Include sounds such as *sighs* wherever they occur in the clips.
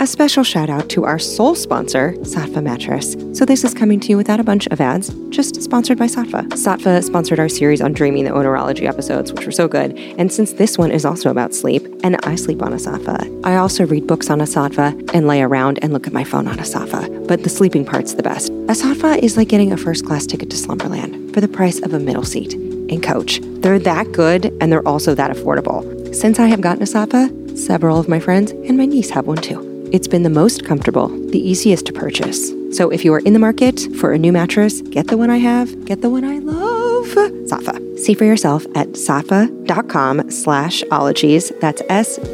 a special shout out to our sole sponsor, Saatva Mattress. So this is coming to you without a bunch of ads, just sponsored by Saatva. Saatva sponsored our series on dreaming the oneirology episodes, which were so good. And since this one is also about sleep, and I sleep on a Saatva, I also read books on a Saatva and lay around and look at my phone on a Saatva. But the sleeping part's the best. A Saatva is like getting a first class ticket to Slumberland for the price of a middle seat in coach. They're that good and they're also that affordable. Since I have gotten a Saatva, several of my friends and my niece have one too. It's been the most comfortable, the easiest to purchase. So if you are in the market for a new mattress, get the one I have, get the one I love. Saatva. See for yourself at saatva.com slash ologies. That's S-A-A-T-V-A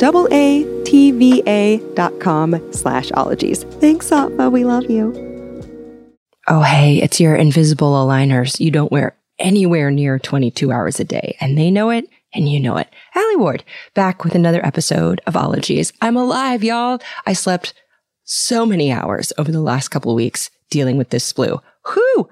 dot com slash ologies. Thanks, Saatva. We love you. Oh, hey, it's your invisible aligners you don't wear anywhere near 22 hours a day. And they know it and you know it. Alie Ward, back with another episode of Ologies. I'm alive, y'all. I slept so many hours over the last couple weeks dealing with this flu. Whew!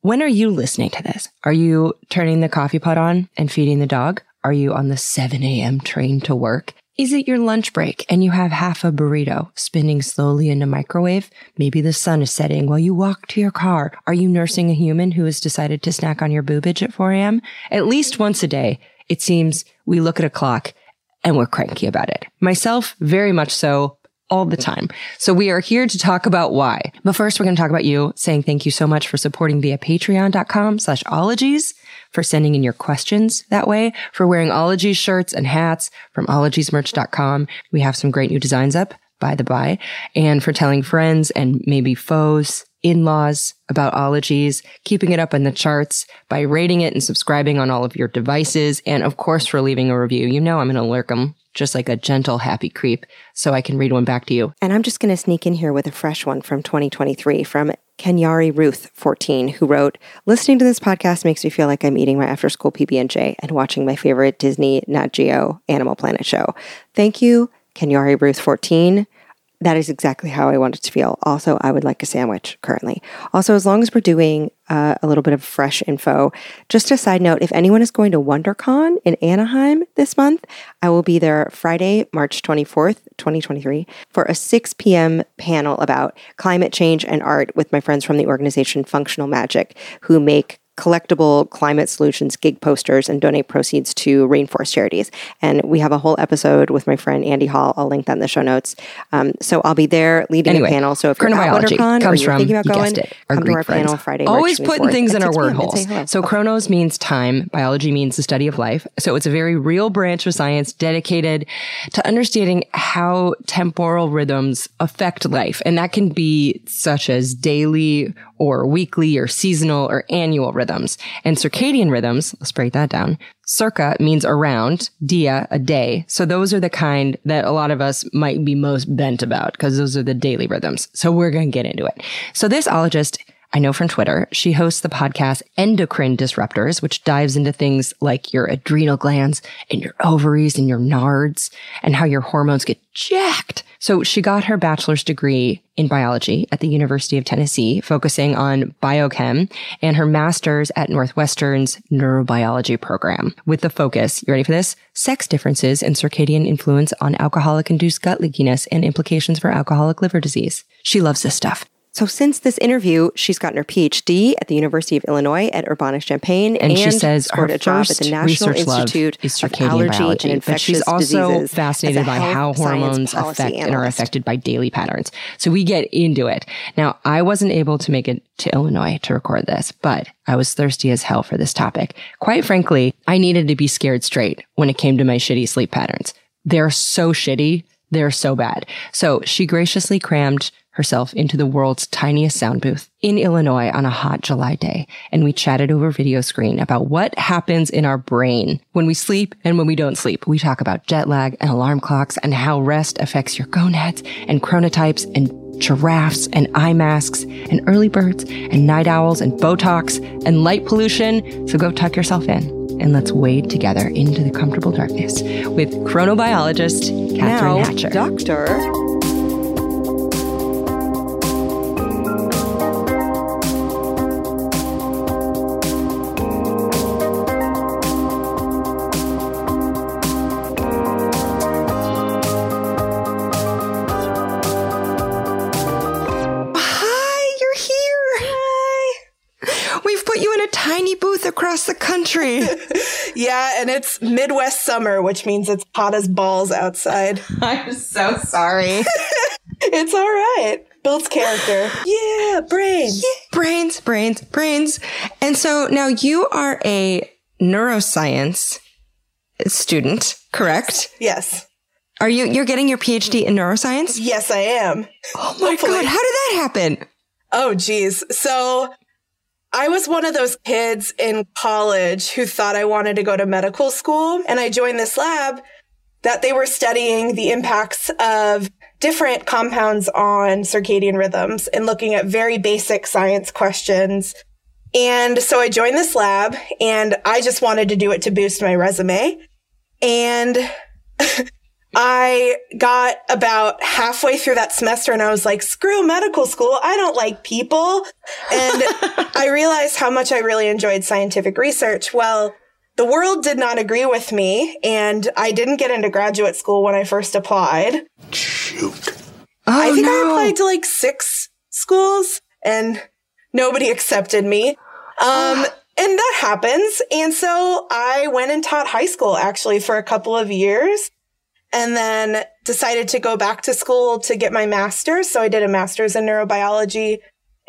When are you listening to this? Are you turning the coffee pot on and feeding the dog? Are you on the 7 a.m. train to work? Is it your lunch break and you have half a burrito spinning slowly in a microwave? Maybe the sun is setting while you walk to your car. Are you nursing a human who has decided to snack on your boobage at 4 a.m.? At least once a day, it seems we look at a clock and we're cranky about it. Myself, very much so all the time. So we are here to talk about why. But first, we're going to talk about you saying thank you so much for supporting via patreon.com slash ologies, for sending in your questions that way, for wearing ologies shirts and hats from ologiesmerch.com. We have some great new designs up by the by, and for telling friends and maybe foes in-laws about ologies, keeping it up in the charts by rating it and subscribing on all of your devices, and of course for leaving a review. You know I'm going to lurk them just like a gentle, happy creep, so I can read one back to you. And I'm just going to sneak in here with a fresh one from 2023 from Kenyari Ruth, 14, who wrote, Listening to this podcast makes me feel like I'm eating my after school PB&J and watching my favorite Disney Nat Geo Animal Planet show. Thank you, Kenyari Ruth, 14 that is exactly how I want it to feel. Also, I would like a sandwich currently. Also, as long as we're doing uh, a little bit of fresh info, just a side note if anyone is going to WonderCon in Anaheim this month, I will be there Friday, March 24th, 2023, for a 6 p.m. panel about climate change and art with my friends from the organization Functional Magic, who make collectible climate solutions gig posters and donate proceeds to rainforest charities. And we have a whole episode with my friend Andy Hall. I'll link that in the show notes. Um, so I'll be there leading anyway, a panel. So if you're at WonderCon or you're from, thinking about going, it, come Greek to our friends. panel Friday. Always putting things in our word holes. So chronos means time. Biology means the study of life. So it's a very real branch of science dedicated to understanding how temporal rhythms affect life. And that can be such as daily or weekly or seasonal or annual rhythms. And circadian rhythms, let's break that down. Circa means around, dia, a day. So those are the kind that a lot of us might be most bent about because those are the daily rhythms. So we're going to get into it. So this ologist I know from Twitter. She hosts the podcast Endocrine Disruptors, which dives into things like your adrenal glands and your ovaries and your nards and how your hormones get jacked. So she got her bachelor's degree in biology at the University of Tennessee, focusing on biochem and her master's at Northwestern's neurobiology program with the focus, you ready for this? Sex differences and circadian influence on alcoholic induced gut leakiness and implications for alcoholic liver disease. She loves this stuff. So since this interview, she's gotten her PhD at the University of Illinois at Urbana-Champaign, and, and she says scored a job at the National Institute of Allergy biology, and Infectious but she's also Diseases fascinated by how hormones affect analyst. and are affected by daily patterns. So we get into it. Now, I wasn't able to make it to Illinois to record this, but I was thirsty as hell for this topic. Quite frankly, I needed to be scared straight when it came to my shitty sleep patterns. They're so shitty. They're so bad. So she graciously crammed herself into the world's tiniest sound booth in Illinois on a hot July day. And we chatted over video screen about what happens in our brain when we sleep and when we don't sleep. We talk about jet lag and alarm clocks and how rest affects your gonads and chronotypes and giraffes and eye masks and early birds and night owls and Botox and light pollution. So go tuck yourself in and let's wade together into the comfortable darkness with chronobiologist Katherine now, Hatcher. Doctor. And it's Midwest summer, which means it's hot as balls outside. *laughs* I'm so sorry. *laughs* it's all right. Builds character. Yeah, brains. Yeah, brains, brains, brains. And so now you are a neuroscience student, correct? Yes. Are you you're getting your PhD in neuroscience? Yes, I am. Oh my Hopefully. god, how did that happen? Oh geez. So I was one of those kids in college who thought I wanted to go to medical school and I joined this lab that they were studying the impacts of different compounds on circadian rhythms and looking at very basic science questions. And so I joined this lab and I just wanted to do it to boost my resume. And *laughs* I got about halfway through that semester and I was like, screw medical school. I don't like people. And *laughs* I realized how much I really enjoyed scientific research. Well, the world did not agree with me and I didn't get into graduate school when I first applied. Shoot. Oh, I think no. I applied to like six schools and nobody *laughs* accepted me. Um, and that happens. And so I went and taught high school actually for a couple of years and then decided to go back to school to get my master's. So I did a master's in neurobiology.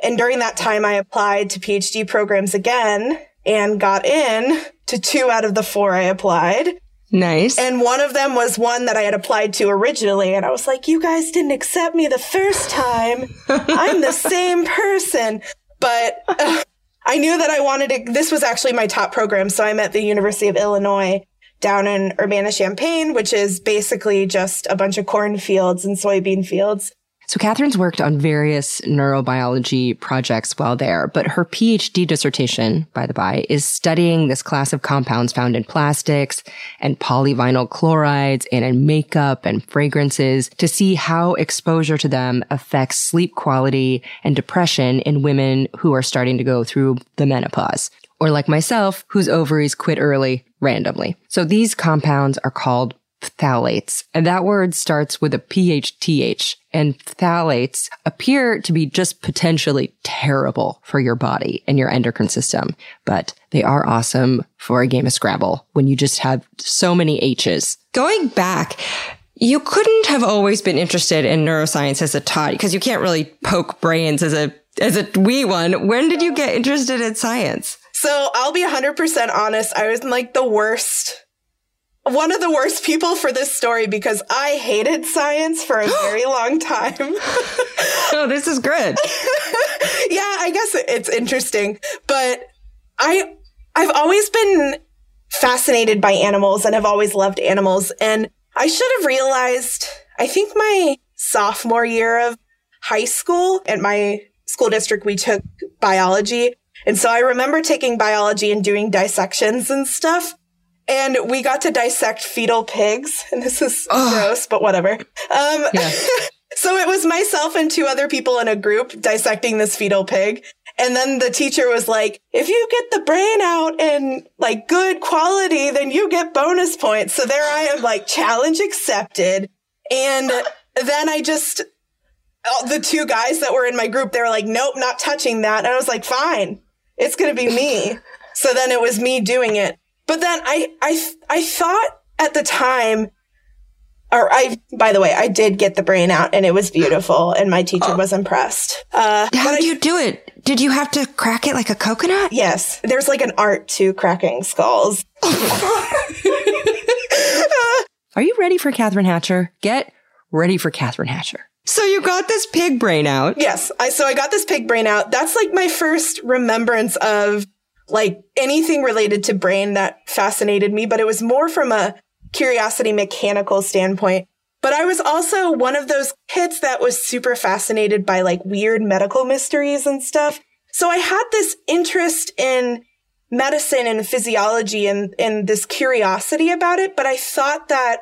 And during that time, I applied to PhD programs again and got in to two out of the four I applied. Nice. And one of them was one that I had applied to originally. And I was like, you guys didn't accept me the first time. I'm the *laughs* same person. But uh, I knew that I wanted to, this was actually my top program. So I'm at the University of Illinois down in Urbana Champaign, which is basically just a bunch of cornfields and soybean fields. So Katherine's worked on various neurobiology projects while there, but her PhD dissertation, by the by, is studying this class of compounds found in plastics and polyvinyl chlorides and in makeup and fragrances to see how exposure to them affects sleep quality and depression in women who are starting to go through the menopause or like myself, whose ovaries quit early randomly. So these compounds are called phthalates, and that word starts with a PHTH, and phthalates appear to be just potentially terrible for your body and your endocrine system, but they are awesome for a game of Scrabble when you just have so many H's. Going back, you couldn't have always been interested in neuroscience as a tot because you can't really poke brains as a as a wee one. When did you get interested in science? So I'll be 100% honest. I was like the worst, one of the worst people for this story because I hated science for a very *gasps* long time. *laughs* oh, this is good. *laughs* yeah, I guess it's interesting, but I, I've always been fascinated by animals and have always loved animals. And I should have realized, I think my sophomore year of high school at my school district, we took biology and so I remember taking biology and doing dissections and stuff. And we got to dissect fetal pigs. *laughs* And this is *sighs* oh. gross, but whatever. Um, yeah. *laughs* so it was myself and two other people in a group dissecting this fetal pig. And then the teacher was like, if you get the brain out in like good quality, then you get bonus points. So there I am like challenge accepted. And *laughs* then I just, the two guys that were in my group, they were like, nope, not touching that. And I was like, fine it's going to be me. so then it was me doing it. But then I, I, I thought at the time, or I, by the way, I did get the brain out and it was beautiful and my teacher oh. was impressed. Uh, How did I, you do it? Did you have to crack it like a coconut? Yes. There's like an art to cracking skulls. *laughs* Are you ready for Katherine Hatcher? Get ready for Katherine Hatcher. So you got this pig brain out. Yes. I, so I got this pig brain out. That's like my first remembrance of like anything related to brain that fascinated me, but it was more from a curiosity mechanical standpoint. But I was also one of those kids that was super fascinated by like weird medical mysteries and stuff. So I had this interest in medicine and physiology and, and this curiosity about it, but I thought that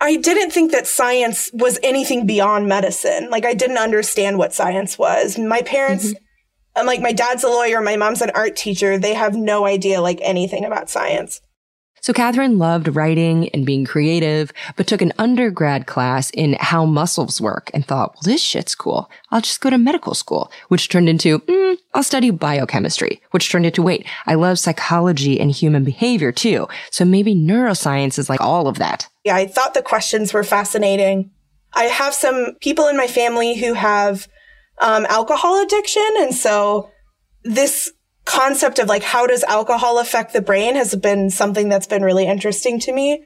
I didn't think that science was anything beyond medicine. Like I didn't understand what science was. My parents, mm-hmm. like my dad's a lawyer, my mom's an art teacher. They have no idea like anything about science. So Katherine loved writing and being creative, but took an undergrad class in how muscles work and thought, well, this shit's cool. I'll just go to medical school, which turned into, mm, I'll study biochemistry, which turned into, wait, I love psychology and human behavior too. So maybe neuroscience is like all of that. Yeah, I thought the questions were fascinating. I have some people in my family who have um, alcohol addiction. And so this concept of like how does alcohol affect the brain has been something that's been really interesting to me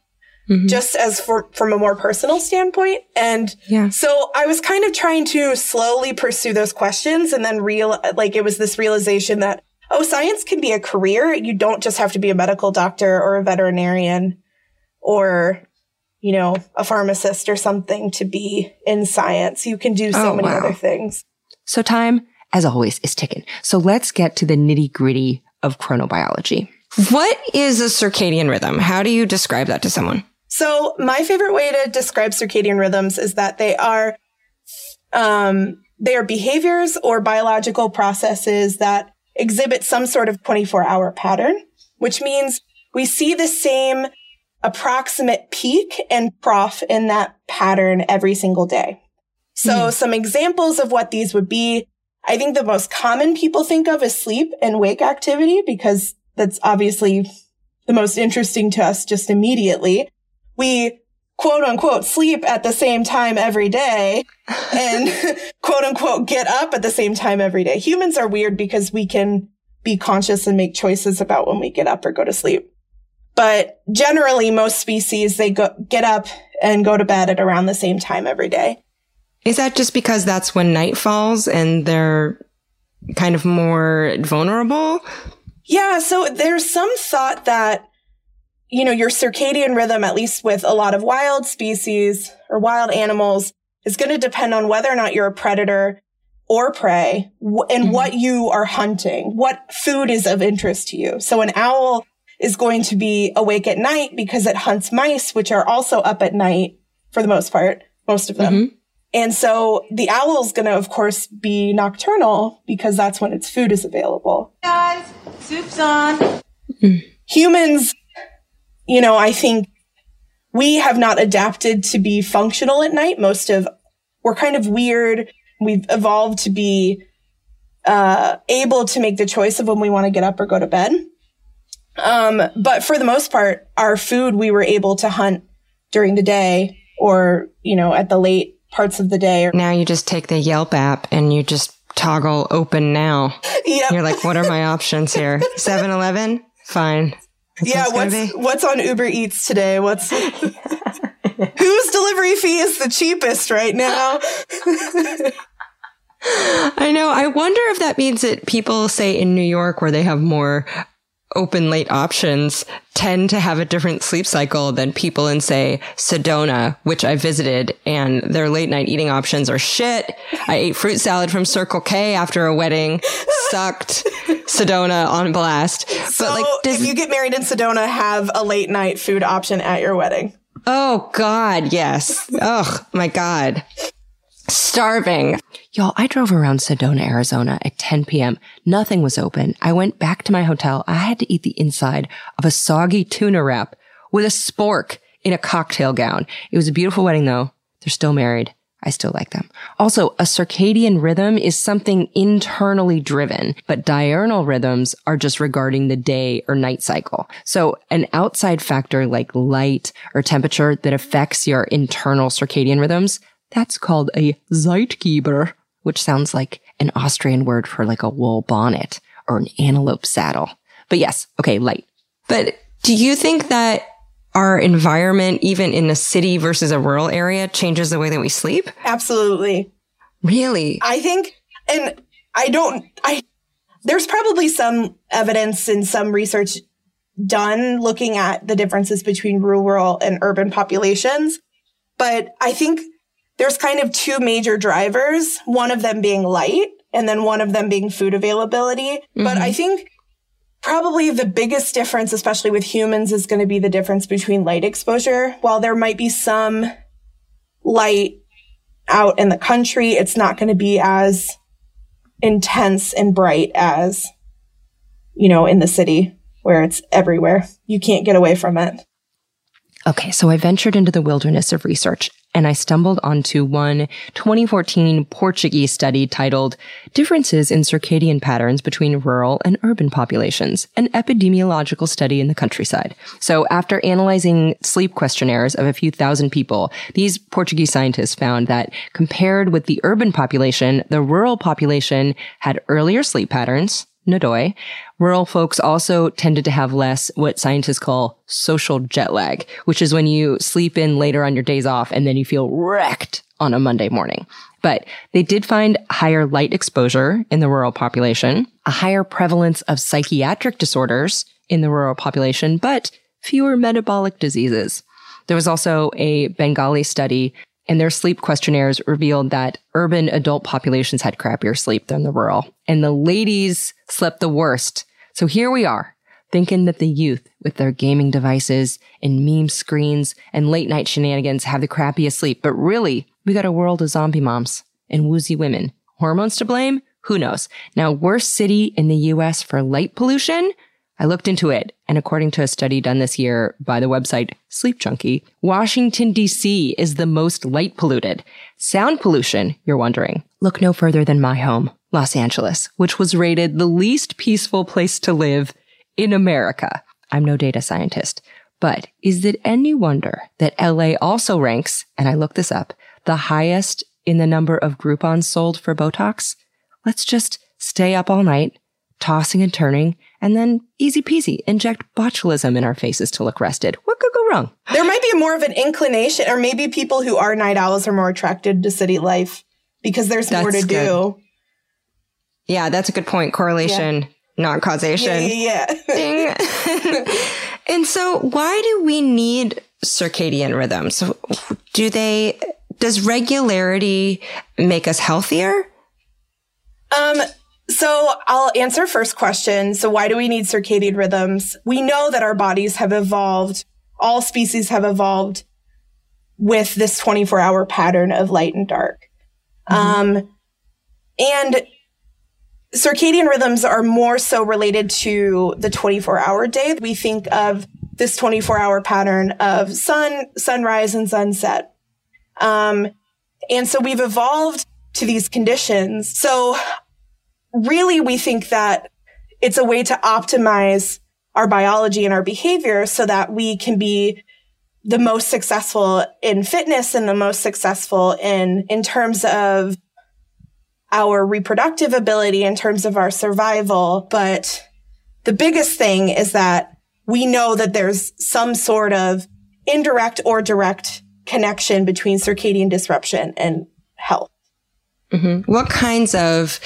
mm-hmm. just as for from a more personal standpoint. And yeah. so i was kind of trying to slowly pursue those questions and then real like it was this realization that oh science can be a career. You don't just have to be a medical doctor or a veterinarian or you know a pharmacist or something to be in science. You can do so oh, many wow. other things. So time as always, is ticking. So let's get to the nitty gritty of chronobiology. What is a circadian rhythm? How do you describe that to someone? So my favorite way to describe circadian rhythms is that they are, um, they are behaviors or biological processes that exhibit some sort of 24 hour pattern, which means we see the same approximate peak and trough in that pattern every single day. So mm. some examples of what these would be I think the most common people think of is sleep and wake activity because that's obviously the most interesting to us just immediately. We quote unquote sleep at the same time every day and *laughs* *laughs* quote unquote get up at the same time every day. Humans are weird because we can be conscious and make choices about when we get up or go to sleep. But generally most species, they go, get up and go to bed at around the same time every day. Is that just because that's when night falls and they're kind of more vulnerable? Yeah. So there's some thought that, you know, your circadian rhythm, at least with a lot of wild species or wild animals, is going to depend on whether or not you're a predator or prey and mm-hmm. what you are hunting, what food is of interest to you. So an owl is going to be awake at night because it hunts mice, which are also up at night for the most part, most of them. Mm-hmm. And so the owl is going to, of course, be nocturnal because that's when its food is available. Guys, soup's on. Humans, you know, I think we have not adapted to be functional at night. Most of, we're kind of weird. We've evolved to be, uh, able to make the choice of when we want to get up or go to bed. Um, but for the most part, our food we were able to hunt during the day or, you know, at the late parts of the day. Now you just take the Yelp app and you just toggle open now. Yeah. You're like, what are my options here? *laughs* 7 Eleven? Fine. That's yeah, what's what's on Uber Eats today? What's *laughs* whose delivery fee is the cheapest right now? *laughs* I know. I wonder if that means that people say in New York where they have more open late options tend to have a different sleep cycle than people in say Sedona, which I visited and their late night eating options are shit. I ate fruit salad from Circle K after a wedding. Sucked. *laughs* Sedona on blast. So but like, does, if you get married in Sedona, have a late night food option at your wedding. Oh God, yes. oh my God. Starving. Y'all, I drove around Sedona, Arizona at 10 p.m. Nothing was open. I went back to my hotel. I had to eat the inside of a soggy tuna wrap with a spork in a cocktail gown. It was a beautiful wedding though. They're still married. I still like them. Also, a circadian rhythm is something internally driven, but diurnal rhythms are just regarding the day or night cycle. So an outside factor like light or temperature that affects your internal circadian rhythms, that's called a Zeitgeber, which sounds like an Austrian word for like a wool bonnet or an antelope saddle. But yes, okay, light. But do you think that our environment, even in a city versus a rural area, changes the way that we sleep? Absolutely. Really? I think, and I don't, I, there's probably some evidence in some research done looking at the differences between rural and urban populations. But I think there's kind of two major drivers, one of them being light and then one of them being food availability. Mm-hmm. But I think probably the biggest difference, especially with humans, is going to be the difference between light exposure. While there might be some light out in the country, it's not going to be as intense and bright as, you know, in the city. where it's everywhere. You can't get away from it. Okay, so I ventured into the wilderness of research and I stumbled onto one 2014 Portuguese study titled Differences in Circadian Patterns Between Rural and Urban Populations, an epidemiological study in the countryside. So after analyzing sleep questionnaires of a few thousand people, these Portuguese scientists found that compared with the urban population, the rural population had earlier sleep patterns, Nadoi, rural folks also tended to have less what scientists call social jet lag, which is when you sleep in later on your days off and then you feel wrecked on a Monday morning. But they did find higher light exposure in the rural population, a higher prevalence of psychiatric disorders in the rural population, but fewer metabolic diseases. There was also a Bengali study and their sleep questionnaires revealed that urban adult populations had crappier sleep than the rural. And the ladies slept the worst. So here we are, thinking that the youth with their gaming devices and meme screens and late night shenanigans have the crappiest sleep. But really, we got a world of zombie moms and woozy women. Hormones to blame? Who knows? Now, worst city in the US for light pollution? I looked into it, and according to a study done this year by the website Sleep Junkie, Washington, D.C. is the most light polluted. Sound pollution, you're wondering. Look no further than my home, Los Angeles, which was rated the least peaceful place to live in America. I'm no data scientist, but is it any wonder that LA also ranks, and I looked this up, the highest in the number of Groupons sold for Botox? Let's just stay up all night, tossing and turning, and then easy peasy inject botulism in our faces to look rested. What could go wrong? There might be more of an inclination, or maybe people who are night owls are more attracted to city life because there's that's more to good. do. Yeah, that's a good point. Correlation, yeah. not causation. Yeah. yeah. *laughs* *laughs* and so, why do we need circadian rhythms? Do they, does regularity make us healthier? Um, so I'll answer first question. So why do we need circadian rhythms? We know that our bodies have evolved. All species have evolved with this 24 hour pattern of light and dark. Mm-hmm. Um, and circadian rhythms are more so related to the 24 hour day. We think of this 24 hour pattern of sun, sunrise and sunset. Um, and so we've evolved to these conditions. So really we think that it's a way to optimize our biology and our behavior so that we can be the most successful in fitness and the most successful in, in terms of our reproductive ability, in terms of our survival. But the biggest thing is that we know that there's some sort of indirect or direct connection between circadian disruption and health. Mm-hmm. What kinds of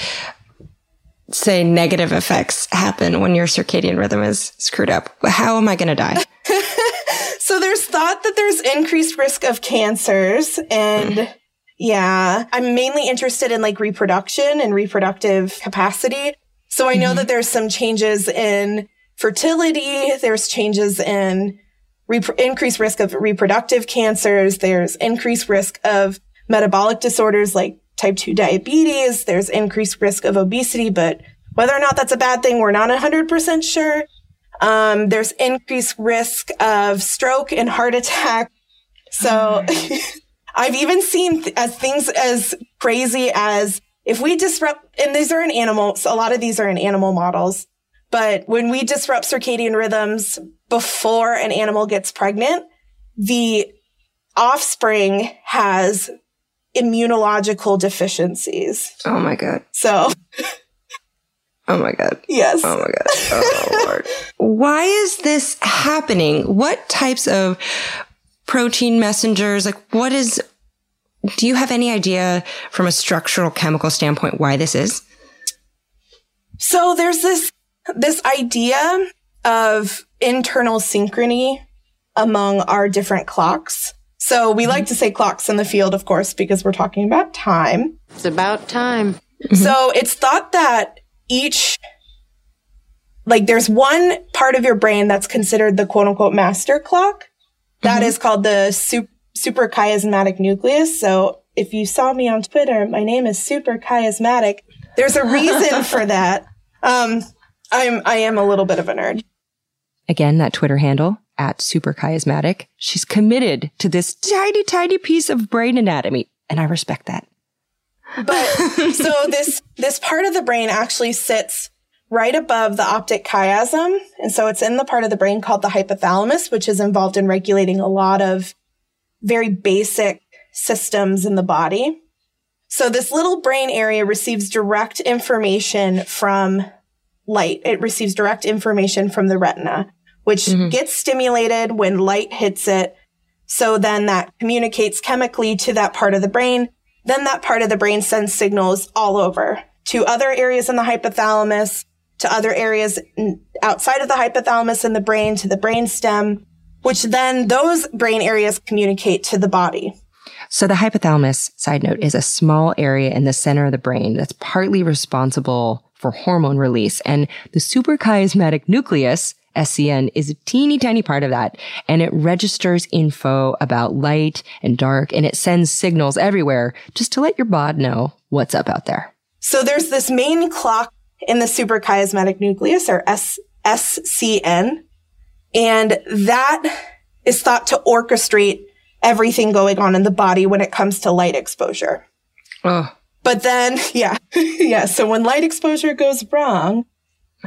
say negative effects happen when your circadian rhythm is screwed up? How am I going to die? *laughs* so there's thought that there's increased risk of cancers and mm. yeah, I'm mainly interested in like reproduction and reproductive capacity. So I know mm-hmm. that there's some changes in fertility. There's changes in rep- increased risk of reproductive cancers. There's increased risk of metabolic disorders like type 2 diabetes. There's increased risk of obesity, but whether or not that's a bad thing, we're not 100% sure. Um, there's increased risk of stroke and heart attack. So *laughs* I've even seen th- as things as crazy as if we disrupt, and these are in animals, a lot of these are in animal models, but when we disrupt circadian rhythms before an animal gets pregnant, the offspring has immunological deficiencies. Oh my God. So. *laughs* Oh my God. Yes. Oh my God. Oh Lord. Why is this happening? What types of protein messengers, like what is, do you have any idea from a structural chemical standpoint why this is? So there's this, this idea of internal synchrony among our different clocks. So we like to say clocks in the field, of course, because we're talking about time. It's about time. Mm-hmm. So it's thought that each, like there's one part of your brain that's considered the quote unquote master clock. That mm-hmm. is called the super, suprachiasmatic nucleus. So if you saw me on Twitter, my name is super There's a reason *laughs* for that. Um, I'm, I am a little bit of a nerd. Again, that Twitter handle at super chiasmatic. She's committed to this tiny, tiny piece of brain anatomy. And I respect that. But *laughs* so this, this part of the brain actually sits right above the optic chiasm. And so it's in the part of the brain called the hypothalamus, which is involved in regulating a lot of very basic systems in the body. So this little brain area receives direct information from light. It receives direct information from the retina, which mm-hmm. gets stimulated when light hits it. So then that communicates chemically to that part of the brain. Then that part of the brain sends signals all over to other areas in the hypothalamus, to other areas outside of the hypothalamus in the brain, to the brain stem, which then those brain areas communicate to the body. So the hypothalamus, side note, is a small area in the center of the brain that's partly responsible for hormone release. And the suprachiasmatic nucleus, SCN, is a teeny tiny part of that. And it registers info about light and dark and it sends signals everywhere just to let your bod know what's up out there. So there's this main clock in the suprachiasmatic nucleus or S- SCN. And that is thought to orchestrate everything going on in the body when it comes to light exposure. Oh. But then, *laughs* yeah, *laughs* yeah. So when light exposure goes wrong,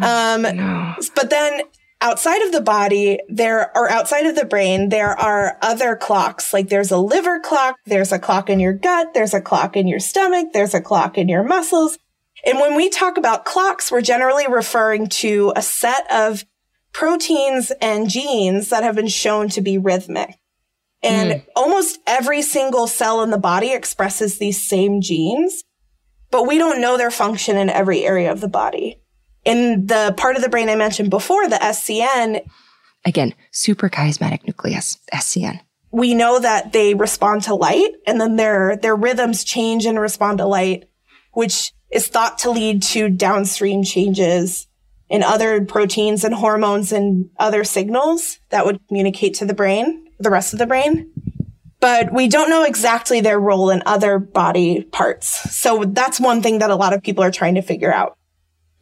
um, no. but then outside of the body, there or outside of the brain, there are other clocks. Like there's a liver clock, there's a clock in your gut, there's a clock in your stomach, there's a clock in your muscles. And when we talk about clocks, we're generally referring to a set of proteins and genes that have been shown to be rhythmic. And mm. almost every single cell in the body expresses these same genes, but we don't know their function in every area of the body. In the part of the brain I mentioned before, the SCN. Again, suprachiasmatic nucleus, SCN. We know that they respond to light and then their, their rhythms change and respond to light, which is thought to lead to downstream changes in other proteins and hormones and other signals that would communicate to the brain the rest of the brain. But we don't know exactly their role in other body parts. So that's one thing that a lot of people are trying to figure out.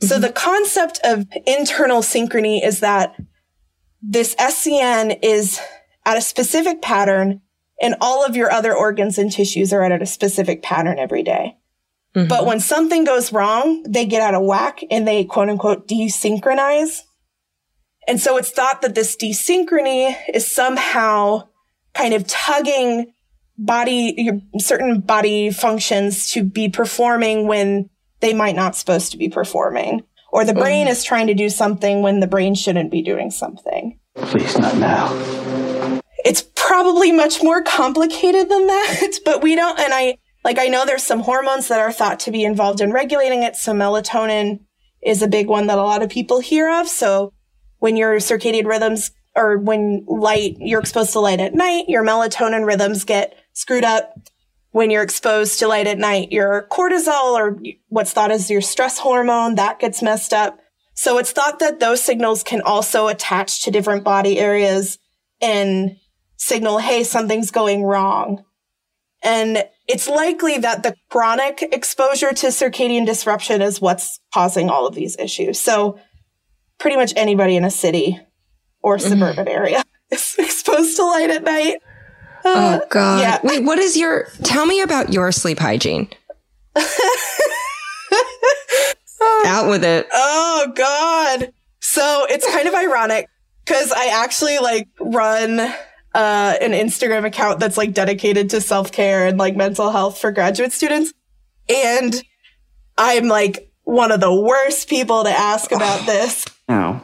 Mm-hmm. So the concept of internal synchrony is that this SCN is at a specific pattern and all of your other organs and tissues are at a specific pattern every day. Mm-hmm. But when something goes wrong, they get out of whack and they quote unquote desynchronize. And so it's thought that this desynchrony is somehow kind of tugging body, certain body functions to be performing when they might not supposed to be performing. Or the brain mm. is trying to do something when the brain shouldn't be doing something. Please, not now. It's probably much more complicated than that, *laughs* but we don't, and I, like, I know there's some hormones that are thought to be involved in regulating it. So melatonin is a big one that a lot of people hear of. So when your circadian rhythms or when light, you're exposed to light at night, your melatonin rhythms get screwed up. When you're exposed to light at night, your cortisol or what's thought as your stress hormone, that gets messed up. So it's thought that those signals can also attach to different body areas and signal, hey, something's going wrong. And it's likely that the chronic exposure to circadian disruption is what's causing all of these issues. So pretty much anybody in a city or mm-hmm. suburban area *laughs* is exposed to light at night. Oh *laughs* God! Yeah. Wait, what is your? Tell me about your sleep hygiene. *laughs* Out with it. Oh God! So it's kind of ironic because I actually like run uh, an Instagram account that's like dedicated to self care and like mental health for graduate students, and I'm like one of the worst people to ask about this now,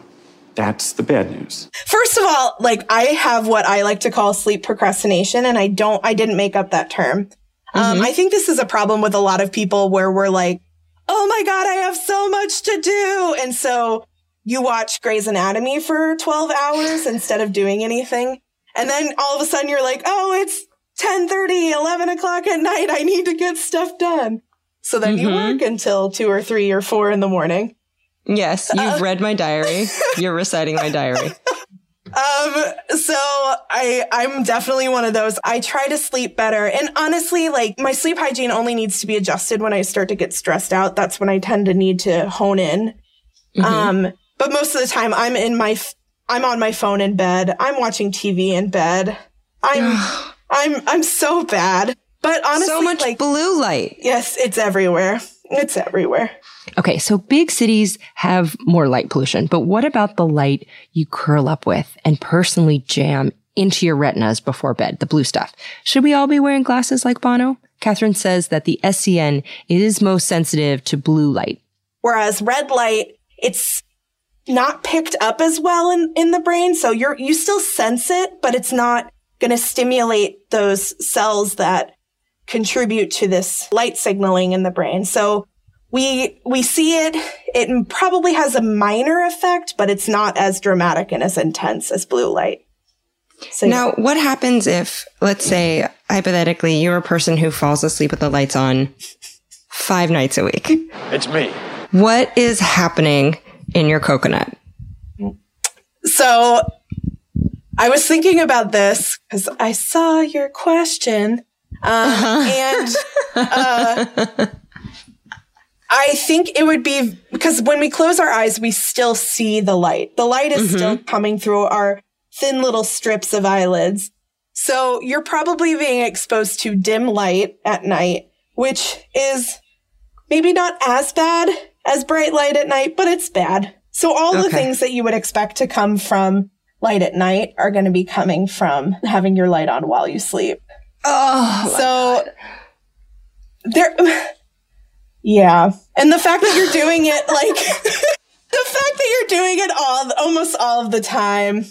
that's the bad news. First of all, like I have what I like to call sleep procrastination, and I don't, I didn't make up that term. Um, mm-hmm. Um, I think this is a problem with a lot of people where we're like, oh my God, I have so much to do. And so you watch Grey's Anatomy for 12 hours instead of doing anything. And then all of a sudden you're like, oh, it's 10 30, 11 o'clock at night. I need to get stuff done. So then mm-hmm. you work until two or three or four in the morning. Yes, you've uh, read my diary. You're reciting my diary. Um, so I, I'm definitely one of those. I try to sleep better. And honestly, like my sleep hygiene only needs to be adjusted when I start to get stressed out. That's when I tend to need to hone in. Mm-hmm. Um, but most of the time I'm in my, I'm on my phone in bed. I'm watching TV in bed. I'm I'm I'm so bad. But honestly, so much like, blue light. Yes, it's everywhere. It's everywhere. Okay, so big cities have more light pollution, but what about the light you curl up with and personally jam into your retinas before bed, the blue stuff? Should we all be wearing glasses like Bono? Katherine says that the SCN is most sensitive to blue light. Whereas red light, it's not picked up as well in, in the brain. So you're, you still sense it, but it's not going to stimulate those cells that contribute to this light signaling in the brain. So we, we see it. It probably has a minor effect, but it's not as dramatic and as intense as blue light. So, now, yeah. what happens if, let's say, hypothetically, you're a person who falls asleep with the lights on five nights a week? It's me. What is happening in your coconut? So I was thinking about this because I saw your question. Uh, and uh, I think it would be because when we close our eyes, we still see the light. The light is mm-hmm. still coming through our thin little strips of eyelids. So you're probably being exposed to dim light at night, which is maybe not as bad as bright light at night, but it's bad. So all okay. the things that you would expect to come from light at night are going to be coming from having your light on while you sleep. Oh, so there, *sighs* yeah. And the fact that you're doing it like *laughs* the fact that you're doing it all, almost all of the time.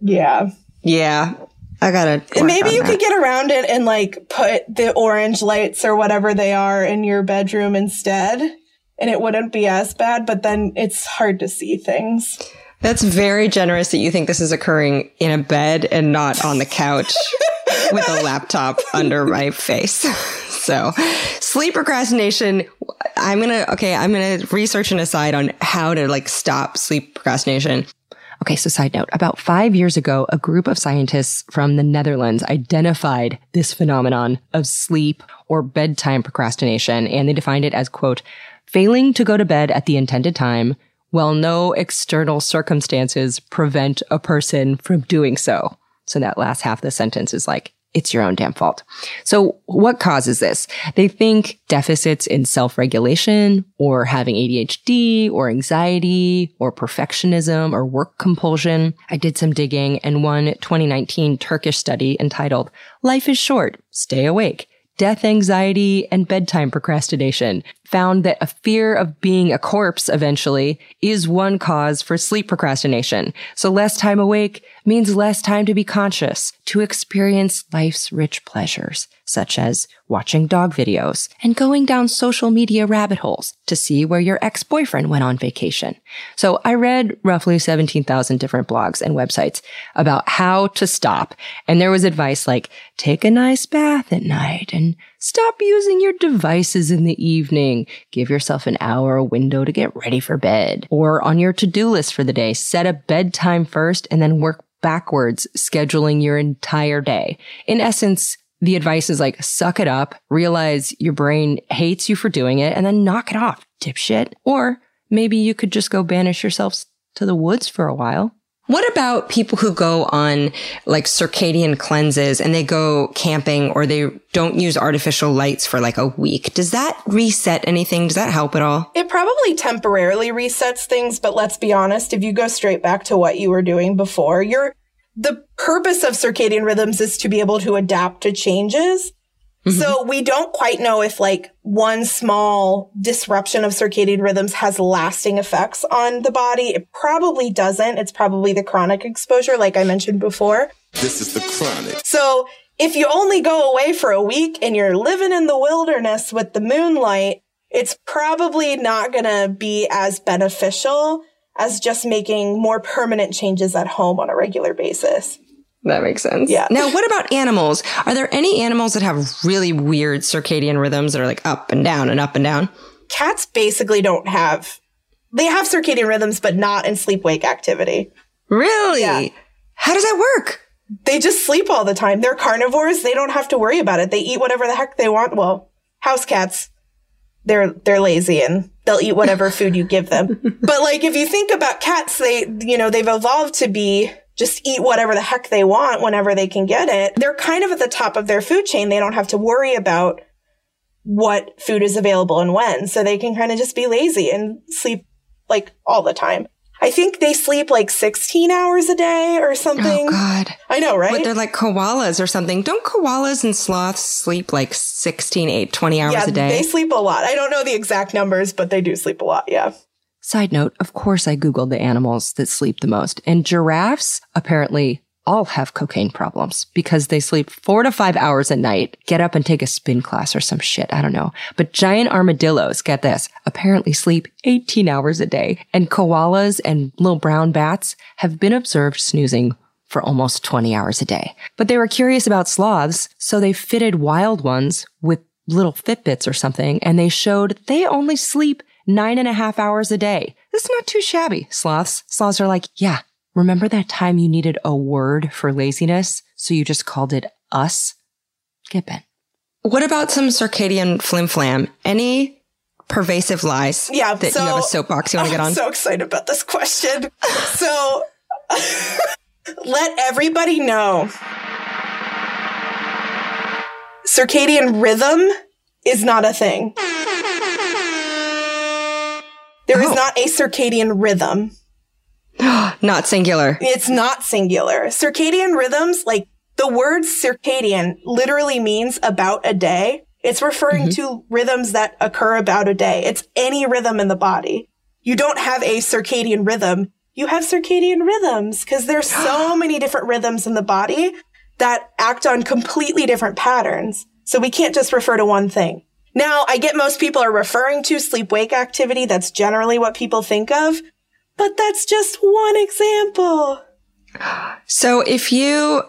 Yeah. Yeah. I gotta. Maybe you that. could get around it and like put the orange lights or whatever they are in your bedroom instead, and it wouldn't be as bad. But then it's hard to see things. That's very generous that you think this is occurring in a bed and not on the couch *laughs* with a laptop *laughs* under my face. *laughs* So, sleep procrastination. I'm gonna okay. I'm gonna research an aside on how to like stop sleep procrastination. Okay, so side note, about five years ago, a group of scientists from the Netherlands identified this phenomenon of sleep or bedtime procrastination, and they defined it as, quote, failing to go to bed at the intended time while no external circumstances prevent a person from doing so. So that last half of the sentence is like, it's your own damn fault. So what causes this? They think deficits in self-regulation or having ADHD or anxiety or perfectionism or work compulsion. I did some digging and one 2019 Turkish study entitled Life is Short, Stay Awake death anxiety, and bedtime procrastination found that a fear of being a corpse eventually is one cause for sleep procrastination. So less time awake means less time to be conscious, to experience life's rich pleasures, such as watching dog videos and going down social media rabbit holes to see where your ex-boyfriend went on vacation. So I read roughly 17,000 different blogs and websites about how to stop. And there was advice like take a nice bath at night and stop using your devices in the evening. Give yourself an hour a window to get ready for bed. Or on your to-do list for the day, set a bedtime first and then work backwards, scheduling your entire day. In essence, the advice is like, suck it up, realize your brain hates you for doing it, and then knock it off, dipshit. Or maybe you could just go banish yourselves to the woods for a while. What about people who go on like circadian cleanses and they go camping or they don't use artificial lights for like a week? Does that reset anything? Does that help at all? It probably temporarily resets things, but let's be honest, if you go straight back to what you were doing before, you're the purpose of circadian rhythms is to be able to adapt to changes. Mm-hmm. So we don't quite know if like one small disruption of circadian rhythms has lasting effects on the body. It probably doesn't. It's probably the chronic exposure, like I mentioned before. This is the chronic. So if you only go away for a week and you're living in the wilderness with the moonlight, it's probably not going to be as beneficial as just making more permanent changes at home on a regular basis. That makes sense. Yeah. Now, what about animals? Are there any animals that have really weird circadian rhythms that are like up and down and up and down? Cats basically don't have, they have circadian rhythms, but not in sleep wake activity. Really? Yeah. How does that work? They just sleep all the time. They're carnivores. They don't have to worry about it. They eat whatever the heck they want. Well, house cats. they're they're lazy and they'll eat whatever food you give them. *laughs* but like if you think about cats, they you know, they've evolved to be just eat whatever the heck they want whenever they can get it. They're kind of at the top of their food chain. They don't have to worry about what food is available and when. So they can kind of just be lazy and sleep like all the time. I think they sleep like 16 hours a day or something. Oh God. I know, right? But they're like koalas or something. Don't koalas and sloths sleep like 16, 8, 20 hours yeah, a day? They sleep a lot. I don't know the exact numbers, but they do sleep a lot. Yeah. Side note, of course I Googled the animals that sleep the most and giraffes apparently all have cocaine problems because they sleep four to five hours a night, get up and take a spin class or some shit. I don't know. But giant armadillos, get this, apparently sleep 18 hours a day. And koalas and little brown bats have been observed snoozing for almost 20 hours a day. But they were curious about sloths, so they fitted wild ones with little Fitbits or something, and they showed they only sleep nine and a half hours a day. That's not too shabby. Sloths, sloths are like, yeah, Remember that time you needed a word for laziness, so you just called it us? Get Ben. What about some circadian flim flam? Any pervasive lies yeah, that so, you have a soapbox you want to get *laughs* on? I'm so excited about this question. so *laughs* let everybody know circadian rhythm is not a thing. There oh. is not a circadian rhythm. *gasps* not singular. It's not singular. Circadian rhythms, like the word circadian literally means about a day. It's referring mm-hmm. to rhythms that occur about a day. It's any rhythm in the body. You don't have a circadian rhythm. You have circadian rhythms because there's so *gasps* many different rhythms in the body that act on completely different patterns. So we can't just refer to one thing. Now, I get most people are referring to sleep wake activity. That's generally what people think of. But that's just one example. So if you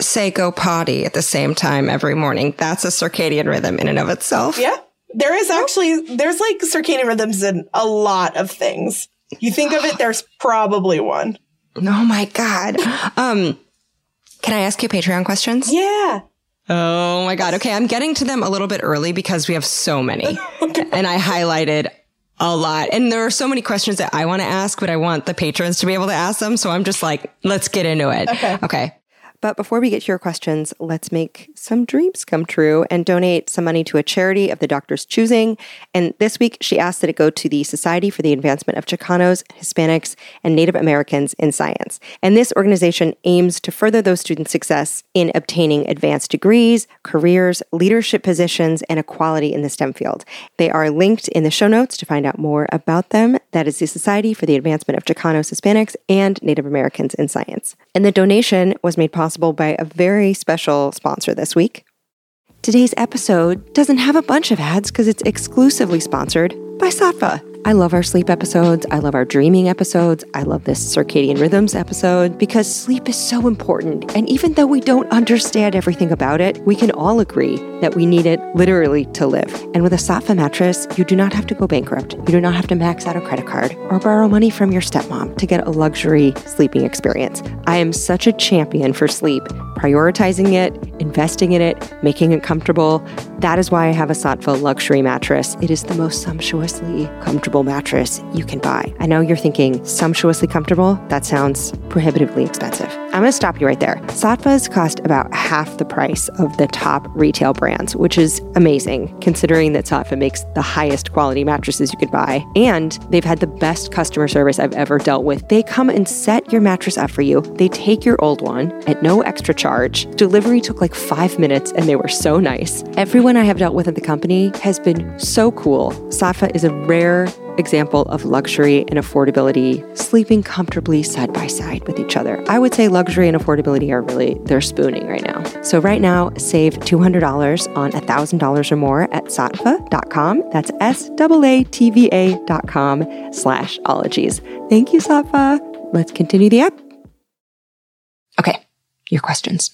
say go potty at the same time every morning, that's a circadian rhythm in and of itself. Yeah. There is actually, there's like circadian rhythms in a lot of things. You think of it, there's probably one. *gasps* Oh my God. Um, can I ask you Patreon questions? Yeah. Oh my God. Okay. I'm getting to them a little bit early because we have so many. *laughs* And I highlighted a lot. And there are so many questions that I want to ask, but I want the patrons to be able to ask them. So I'm just like, let's get into it. Okay. Okay. But before we get to your questions, let's make some dreams come true and donate some money to a charity of the doctor's choosing. And this week, she asked that it go to the Society for the Advancement of Chicanos, Hispanics, and Native Americans in Science. And this organization aims to further those students' success in obtaining advanced degrees, careers, leadership positions, and equality in the STEM field. They are linked in the show notes to find out more about them. That is the Society for the Advancement of Chicanos, Hispanics, and Native Americans in Science. And the donation was made possible possible by a very special sponsor this week. Today's episode doesn't have a bunch of ads because it's exclusively sponsored by Saatva. I love our sleep episodes. I love our dreaming episodes. I love this circadian rhythms episode because sleep is so important. And even though we don't understand everything about it, we can all agree that we need it literally to live. And with a Saatva mattress, you do not have to go bankrupt. You do not have to max out a credit card or borrow money from your stepmom to get a luxury sleeping experience. I am such a champion for sleep, prioritizing it, investing in it, making it comfortable. That is why I have a Saatva luxury mattress. It is the most sumptuously comfortable comfortable mattress you can buy. I know you're thinking, sumptuously comfortable? That sounds prohibitively expensive. I'm going to stop you right there. Saatvas cost about half the price of the top retail brands, which is amazing considering that Saatva makes the highest quality mattresses you could buy. And they've had the best customer service I've ever dealt with. They come and set your mattress up for you. They take your old one at no extra charge. Delivery took like five minutes and they were so nice. Everyone I have dealt with at the company has been so cool. Saatva is a rare example of luxury and affordability sleeping comfortably side by side with each other. I would say luxury and affordability are really, they're spooning right now. So right now, save $200 on $1,000 or more at saatva.com. That's S-A-A-T-V-A dot com slash ologies. Thank you, Saatva. Let's continue the app. Okay, your questions.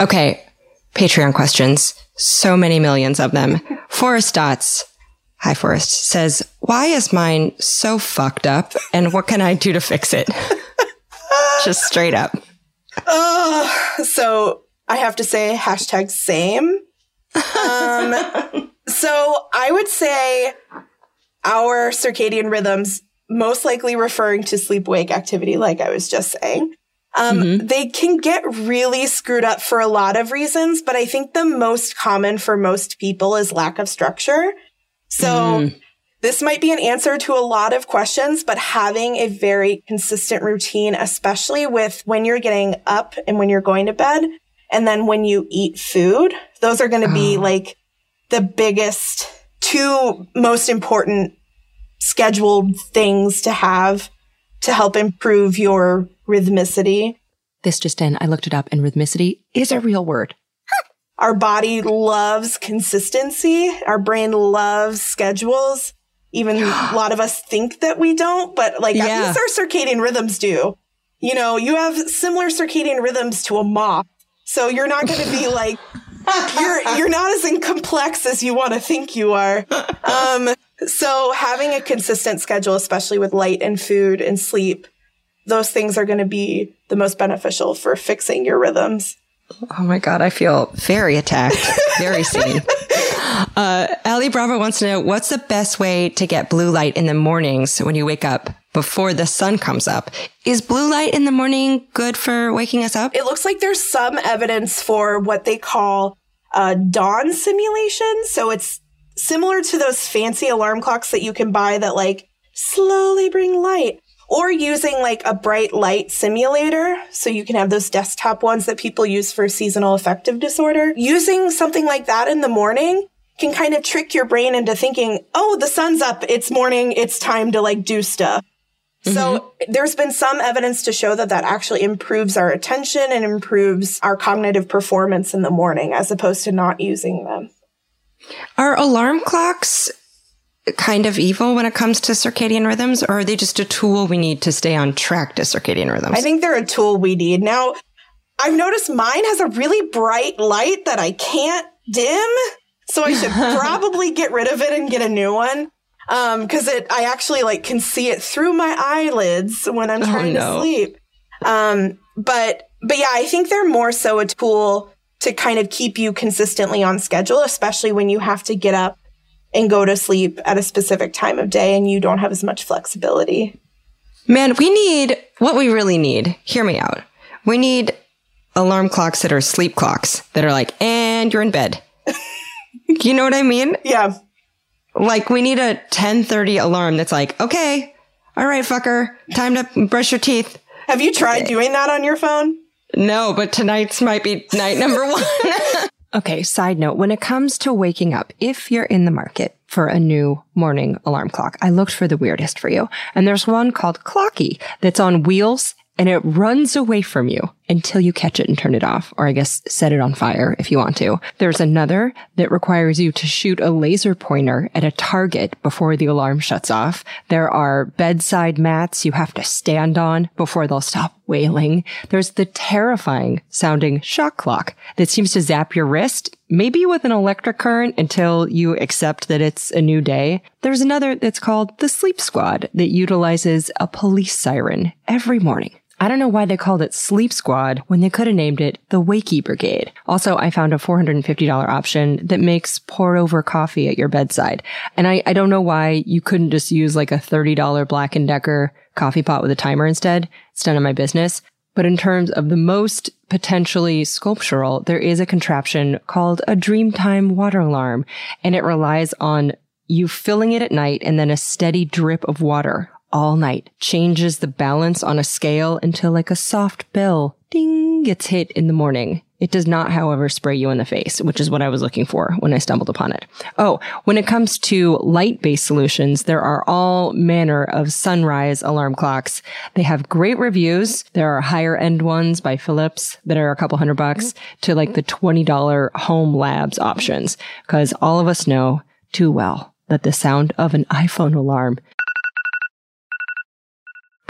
Okay, Patreon questions. So many millions of them. Forest Dots Hi Forest says, why is mine so fucked up and what can I do to fix it? *laughs* Just straight up. So I have to say hashtag same. Um, *laughs* So I would say our circadian rhythms, most likely referring to sleep wake activity, like I was just saying, um, mm-hmm. they can get really screwed up for a lot of reasons, but I think the most common for most people is lack of structure. So mm. this might be an answer to a lot of questions, but having a very consistent routine, especially with when you're getting up and when you're going to bed, and then when you eat food, those are going to be oh. like the biggest two most important scheduled things to have to help improve your rhythmicity. This just in, I looked it up and rhythmicity is a real word. Our body loves consistency. Our brain loves schedules. Even *gasps* a lot of us think that we don't, but like yeah. at least our circadian rhythms do. You know, you have similar circadian rhythms to a moth. So you're not going to be *laughs* like, you're, you're not as complex as you want to think you are. Um, so having a consistent schedule, especially with light and food and sleep, those things are going to be the most beneficial for fixing your rhythms. Oh my God, I feel very attacked, very *laughs* seen. Uh, Ali Bravo wants to know what's the best way to get blue light in the mornings when you wake up before the sun comes up. Is blue light in the morning good for waking us up? It looks like there's some evidence for what they call uh, dawn simulation. So it's similar to those fancy alarm clocks that you can buy that like slowly bring light or using like a bright light simulator. So you can have those desktop ones that people use for seasonal affective disorder. Using something like that in the morning can kind of trick your brain into thinking, oh, the sun's up. It's morning. It's time to like do stuff. Mm-hmm. So there's been some evidence to show that that actually improves our attention and improves our cognitive performance in the morning as opposed to not using them. Are alarm clocks kind of evil when it comes to circadian rhythms, or are they just a tool we need to stay on track to circadian rhythms? I think they're a tool we need. Now, I've noticed mine has a really bright light that I can't dim. So I should *laughs* probably get rid of it and get a new one. Um, cause it, I actually like can see it through my eyelids when I'm oh, trying oh, no. to sleep. Um, but, but yeah, I think they're more so a tool to kind of keep you consistently on schedule, especially when you have to get up and go to sleep at a specific time of day and you don't have as much flexibility. Man, we need what we really need. Hear me out. We need alarm clocks that are sleep clocks that are like, and you're in bed. *laughs* you know what I mean? Yeah. Like we need a 1030 alarm that's like, okay, all right, fucker, time to brush your teeth. Have you tried doing that on your phone? No, but tonight's might be night number one. *laughs* Okay, side note, when it comes to waking up, if you're in the market for a new morning alarm clock, I looked for the weirdest for you. And there's one called Clocky that's on wheels and it runs away from you until you catch it and turn it off, or I guess set it on fire if you want to. There's another that requires you to shoot a laser pointer at a target before the alarm shuts off. There are bedside mats you have to stand on before they'll stop wailing. There's the terrifying sounding shock clock that seems to zap your wrist, maybe with an electric current until you accept that it's a new day. There's another that's called the sleep squad that utilizes a police siren every morning. I don't know why they called it Sleep Squad when they could have named it the Wakey Brigade. Also, I found a $450 option that makes pour over coffee at your bedside. And I, I don't know why you couldn't just use like a $30 Black & Decker coffee pot with a timer instead. It's none of my business. But in terms of the most potentially sculptural, there is a contraption called a Dreamtime water alarm, and it relies on you filling it at night and then a steady drip of water all night, changes the balance on a scale until like a soft bell ding gets hit in the morning. It does not, however, spray you in the face, which is what I was looking for when I stumbled upon it. Oh, when it comes to light-based solutions, there are all manner of sunrise alarm clocks. They have great reviews. There are higher end ones by Philips that are a couple hundred bucks to like the $20 home labs options. Cause all of us know too well that the sound of an iPhone alarm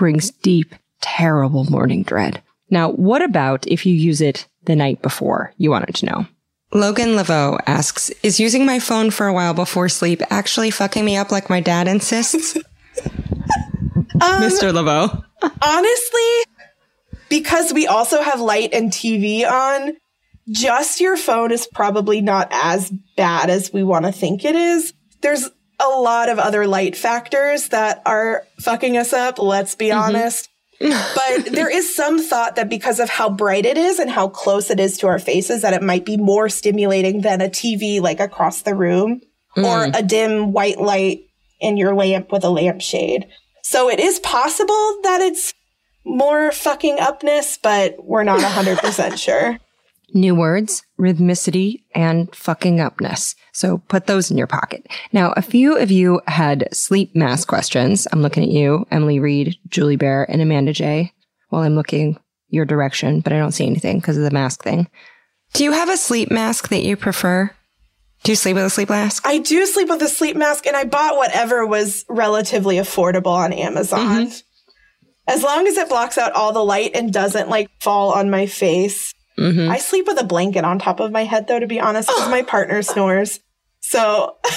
brings deep, terrible morning dread. Now, what about if you use it the night before? You wanted to know. Logan Laveau asks, is using my phone for a while before sleep actually fucking me up like my dad insists? *laughs* um, Mr. Laveau. honestly, because we also have light and TV on, just your phone is probably not as bad as we want to think it is. There's a lot of other light factors that are fucking us up, let's be mm-hmm. honest. *laughs* but there is some thought that because of how bright it is and how close it is to our faces, that it might be more stimulating than a TV like across the room mm. or a dim white light in your lamp with a lampshade. So it is possible that it's more fucking upness, but we're not 100% *laughs* sure. New words, rhythmicity, and fucking upness. So put those in your pocket. Now, a few of you had sleep mask questions. I'm looking at you, Emily Reed, Julie Bear, and Amanda J. While I'm looking your direction, but I don't see anything because of the mask thing. Do you have a sleep mask that you prefer? Do you sleep with a sleep mask? I do sleep with a sleep mask, and I bought whatever was relatively affordable on Amazon. Mm-hmm. As long as it blocks out all the light and doesn't like fall on my face. Mm-hmm. I sleep with a blanket on top of my head, though, to be honest, because my partner *gasps* snores. So. and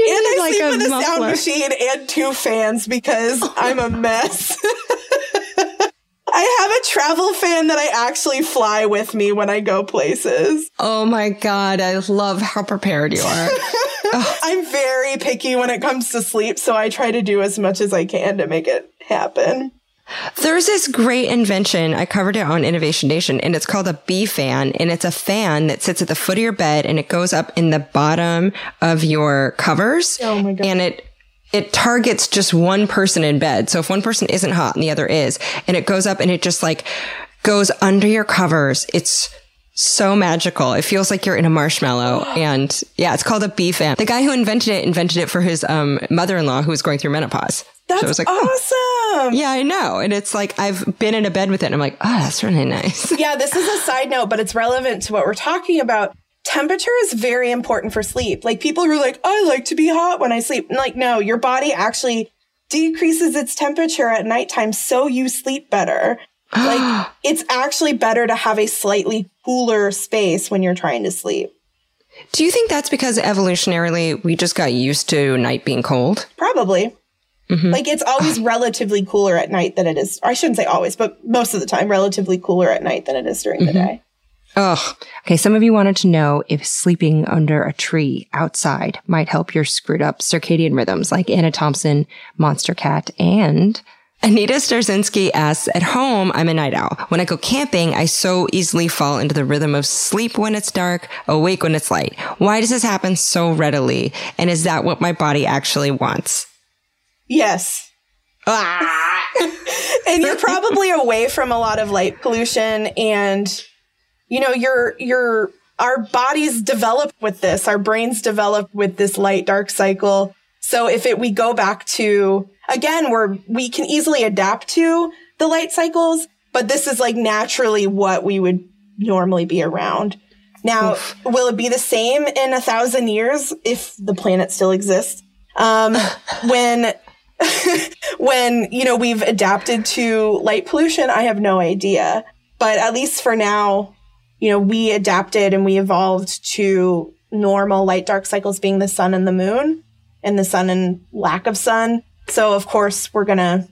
I like sleep with a muffler. sound machine and two fans because I'm a mess. *laughs* I have a travel fan that I actually fly with me when I go places. Oh my God. I love how prepared you are. *laughs* I'm very picky when it comes to sleep, so I try to do as much as I can to make it happen. There's this great invention. I covered it on Innovation Nation and it's called a bee fan. And it's a fan that sits at the foot of your bed and it goes up in the bottom of your covers. Oh my God. And it it targets just one person in bed. So if one person isn't hot and the other is, and it goes up and it just like goes under your covers, it's so magical. It feels like you're in a marshmallow. *gasps* And yeah, it's called a bee fan. The guy who invented it invented it for his um, mother-in-law who was going through menopause. That's so I was like, awesome. Oh. Yeah, I know. And it's like I've been in a bed with it and I'm like, oh, that's really nice. *laughs* yeah, this is a side note, but it's relevant to what we're talking about temperature is very important for sleep. Like people who are like, I like to be hot when I sleep. Like, no, your body actually decreases its temperature at nighttime so you sleep better. *gasps* like it's actually better to have a slightly cooler space when you're trying to sleep. Do you think that's because evolutionarily we just got used to night being cold? Probably. Mm-hmm. Like it's always *sighs* relatively cooler at night than it is. I shouldn't say always, but most of the time, relatively cooler at night than it is during mm-hmm. the day. Oh, okay. Some of you wanted to know if sleeping under a tree outside might help your screwed up circadian rhythms, like Anna Thompson, Monster Cat, and Anita Starzinski asks, at home, I'm a night owl. When I go camping, I so easily fall into the rhythm of sleep when it's dark, awake when it's light. Why does this happen so readily? And is that what my body actually wants? Yes. Ah. *laughs* and you're probably away from a lot of light pollution and you know, your your our bodies develop with this, our brains develop with this light dark cycle. So if it we go back to again, we're we can easily adapt to the light cycles, but this is like naturally what we would normally be around. Now, Oof. will it be the same in a thousand years if the planet still exists? Um, *laughs* when *laughs* when you know we've adapted to light pollution, I have no idea. But at least for now, you know, we adapted and we evolved to normal light dark cycles being the sun and the moon and the sun and lack of sun. So of course we're going to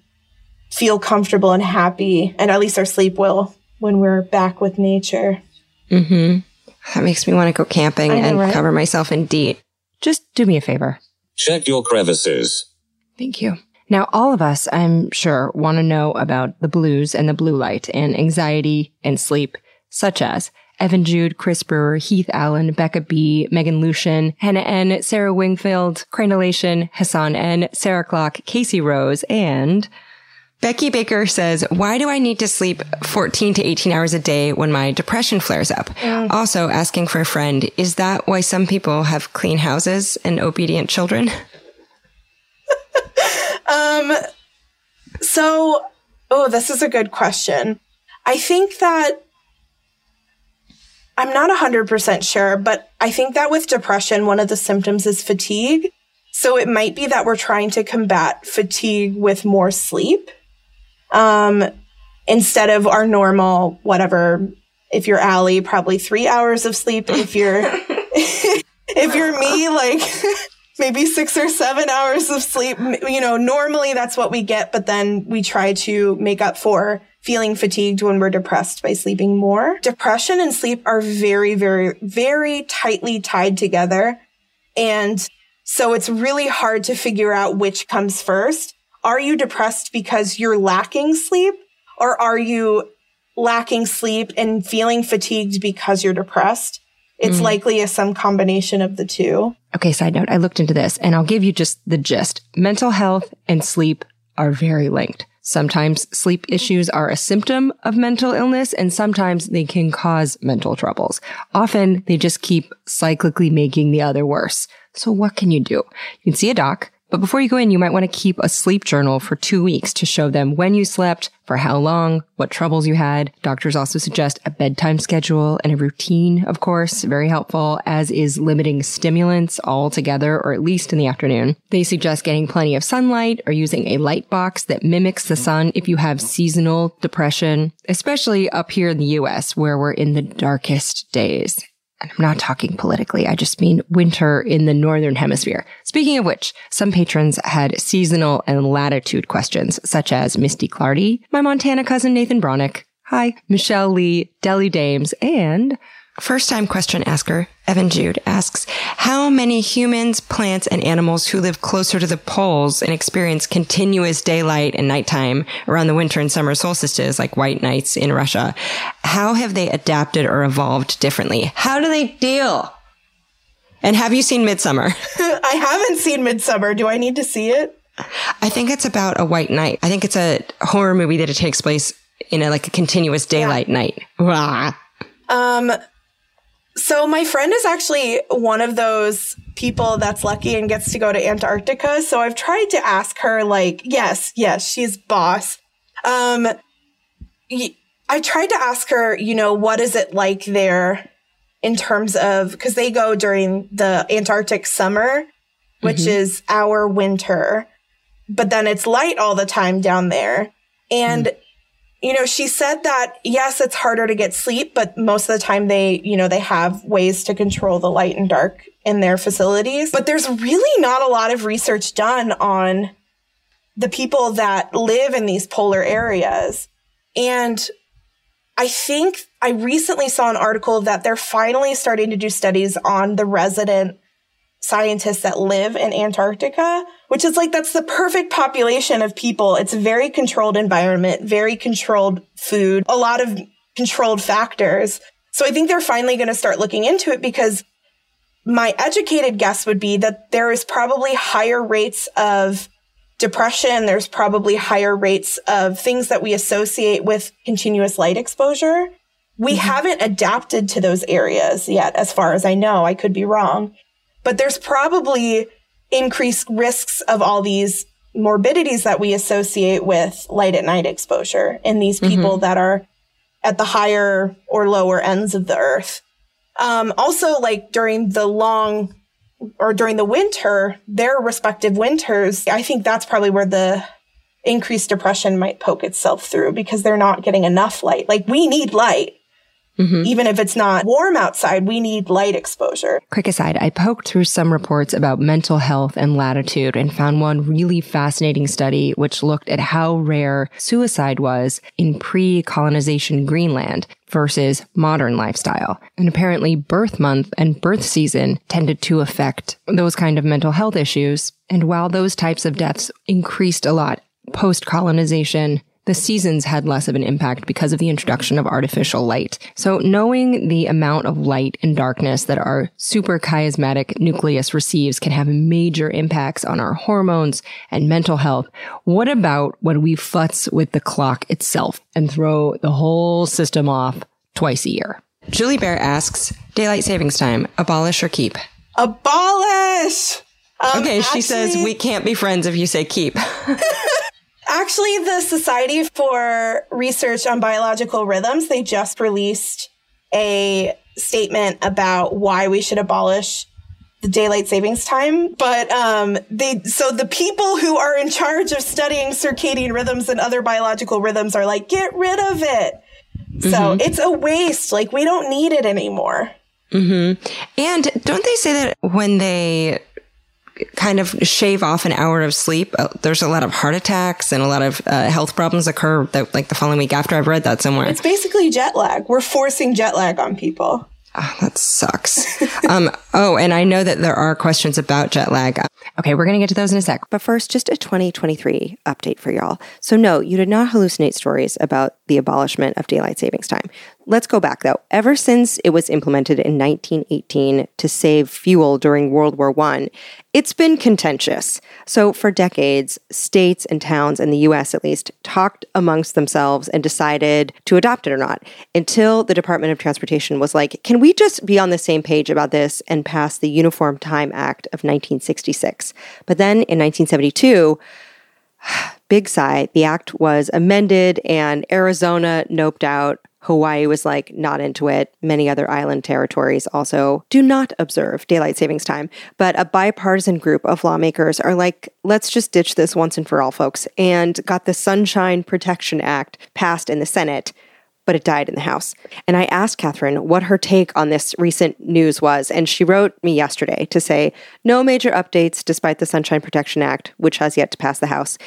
feel comfortable and happy and at least our sleep will when we're back with nature. Mhm. That makes me want to go camping know, and right? cover myself in DEET. Just do me a favor. Check your crevices. Thank you. Now, all of us, I'm sure, want to know about the blues and the blue light and anxiety and sleep such as Evan Jude, Chris Brewer, Heath Allen, Becca B, Megan Lucian, Hannah N, Sarah Wingfield, Cranulation, Hassan N, Sarah Clock, Casey Rose, and Becky Baker says, why do I need to sleep 14 to 18 hours a day when my depression flares up? Mm. Also asking for a friend, is that why some people have clean houses and obedient children? *laughs* *laughs* um, so, oh, this is a good question. I think that I'm not 100% sure, but I think that with depression, one of the symptoms is fatigue. So it might be that we're trying to combat fatigue with more sleep um, instead of our normal, whatever. If you're Alie, probably three hours of sleep. If you're, *laughs* if you're me, like *laughs* maybe six or seven hours of sleep. You know, normally that's what we get, but then we try to make up for feeling fatigued when we're depressed by sleeping more. Depression and sleep are very, very, very tightly tied together. And so it's really hard to figure out which comes first. Are you depressed because you're lacking sleep or are you lacking sleep and feeling fatigued because you're depressed? It's mm. likely a some combination of the two. Okay, side note, I looked into this and I'll give you just the gist. Mental health and sleep are very linked. Sometimes sleep issues are a symptom of mental illness and sometimes they can cause mental troubles. Often they just keep cyclically making the other worse. So what can you do? You can see a doc, but before you go in, you might want to keep a sleep journal for two weeks to show them when you slept, for how long, what troubles you had. Doctors also suggest a bedtime schedule and a routine, of course, very helpful, as is limiting stimulants altogether, or at least in the afternoon. They suggest getting plenty of sunlight or using a light box that mimics the sun if you have seasonal depression, especially up here in the US where we're in the darkest days and I'm not talking politically, I just mean winter in the northern hemisphere. Speaking of which, some patrons had seasonal and latitude questions, such as Misty Clardy, my Montana cousin Nathan Bronick, hi, Michelle Lee, Deli Dames, and First time question asker, Evan Jude asks, how many humans, plants, and animals who live closer to the poles and experience continuous daylight and nighttime around the winter and summer solstices, like white nights in Russia, how have they adapted or evolved differently? How do they deal? And have you seen Midsummer? *laughs* I haven't seen Midsummer. Do I need to see it? I think it's about a white night. I think it's a horror movie that it takes place in a like a continuous daylight yeah. night. Um, so my friend is actually one of those people that's lucky and gets to go to Antarctica. So I've tried to ask her, like, yes, yes, she's boss. Um, I tried to ask her, you know, what is it like there in terms of, because they go during the Antarctic summer, which mm-hmm. is our winter, but then it's light all the time down there. And mm you know, she said that yes, it's harder to get sleep, but most of the time they, you know, they have ways to control the light and dark in their facilities. But there's really not a lot of research done on the people that live in these polar areas. And I think I recently saw an article that they're finally starting to do studies on the resident scientists that live in Antarctica, which is like, that's the perfect population of people. It's a very controlled environment, very controlled food, a lot of controlled factors. So I think they're finally going to start looking into it because my educated guess would be that there is probably higher rates of depression. There's probably higher rates of things that we associate with continuous light exposure. We mm-hmm. haven't adapted to those areas yet, as far as I know. I could be wrong but there's probably increased risks of all these morbidities that we associate with light at night exposure in these mm-hmm. people mm-hmm. that are at the higher or lower ends of the earth. Um, also, like during the long or during the winter, their respective winters, I think that's probably where the increased depression might poke itself through because they're not getting enough light. Like we need light. Mm-hmm. Even if it's not warm outside, we need light exposure. Quick aside, I poked through some reports about mental health and latitude and found one really fascinating study which looked at how rare suicide was in pre-colonization Greenland versus modern lifestyle. And apparently birth month and birth season tended to affect those kind of mental health issues. And while those types of deaths increased a lot post colonization, the seasons had less of an impact because of the introduction of artificial light. So knowing the amount of light and darkness that our suprachiasmatic nucleus receives can have major impacts on our hormones and mental health. What about when we futz with the clock itself and throw the whole system off twice a year? Julie Bear asks, daylight savings time, abolish or keep? Abolish! Um, okay, she says we can't be friends if you say keep. *laughs* Actually, the Society for Research on Biological Rhythms, they just released a statement about why we should abolish the daylight savings time. But um, they so the people who are in charge of studying circadian rhythms and other biological rhythms are like, get rid of it. Mm-hmm. So it's a waste. Like we don't need it anymore. Mm-hmm. And don't they say that when they kind of shave off an hour of sleep, uh, there's a lot of heart attacks and a lot of uh, health problems occur that, like the following week after. I've read that somewhere. It's basically jet lag. We're forcing jet lag on people. Oh, that sucks. *laughs* um, oh, and I know that there are questions about jet lag. Okay, we're going to get to those in a sec. But first, just a 2023 update for y'all. So, no, you did not hallucinate stories about the abolishment of daylight savings time. Let's go back though. Ever since it was implemented in 1918 to save fuel during World War I, it's been contentious. So, for decades, states and towns in the US at least talked amongst themselves and decided to adopt it or not until the Department of Transportation was like, can we just be on the same page about this and pass the Uniform Time Act of 1966? But then in 1972, *sighs* big sigh, the act was amended and Arizona noped out. Hawaii was like not into it. Many other island territories also do not observe daylight savings time. But a bipartisan group of lawmakers are like, let's just ditch this once and for all, folks, and got the Sunshine Protection Act passed in the Senate but it died in the House. And I asked Katherine what her take on this recent news was, and she wrote me yesterday to say no major updates despite the Sunshine Protection Act, which has yet to pass the House.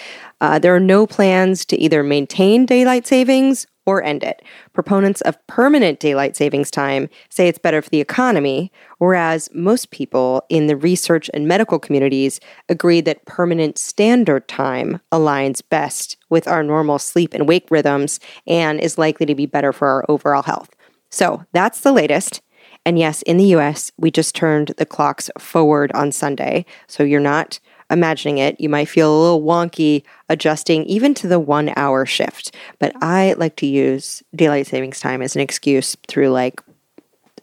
Uh, there are no plans to either maintain daylight savings or end it. Proponents of permanent daylight savings time say it's better for the economy, whereas most people in the research and medical communities agree that permanent standard time aligns best with our normal sleep and wake rhythms and is likely to be better for our overall health. So that's the latest. And yes, in the US, we just turned the clocks forward on Sunday. So you're not imagining it, you might feel a little wonky adjusting even to the one hour shift. But I like to use daylight savings time as an excuse through like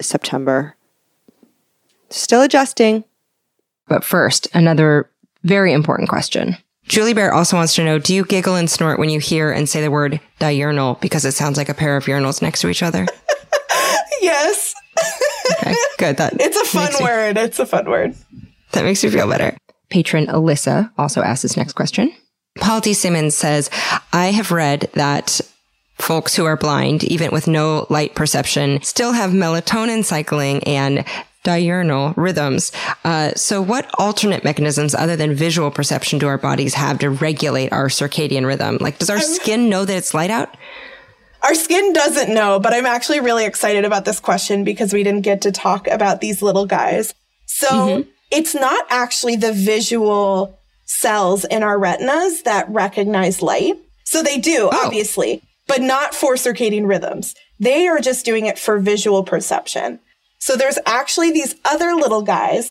September. Still adjusting. But first, another very important question. Julie Bear also wants to know Do you giggle and snort when you hear and say the word diurnal because it sounds like a pair of urinals next to each other? *laughs* yes. okay, good. That it's a fun word. it's a fun word. That makes me feel better. Patron Alyssa also asks this next question. Paul D. Simmons says, I have read that folks who are blind, even with no light perception, still have melatonin cycling and diurnal rhythms. Uh, so, what alternate mechanisms other than visual perception do our bodies have to regulate our circadian rhythm? Like, does our skin know that it's light out? Our skin doesn't know, but I'm actually really excited about this question because we didn't get to talk about these little guys. So, mm-hmm it's not actually the visual cells in our retinas that recognize light. So they do, oh. obviously, but not for circadian rhythms. They are just doing it for visual perception. So there's actually these other little guys.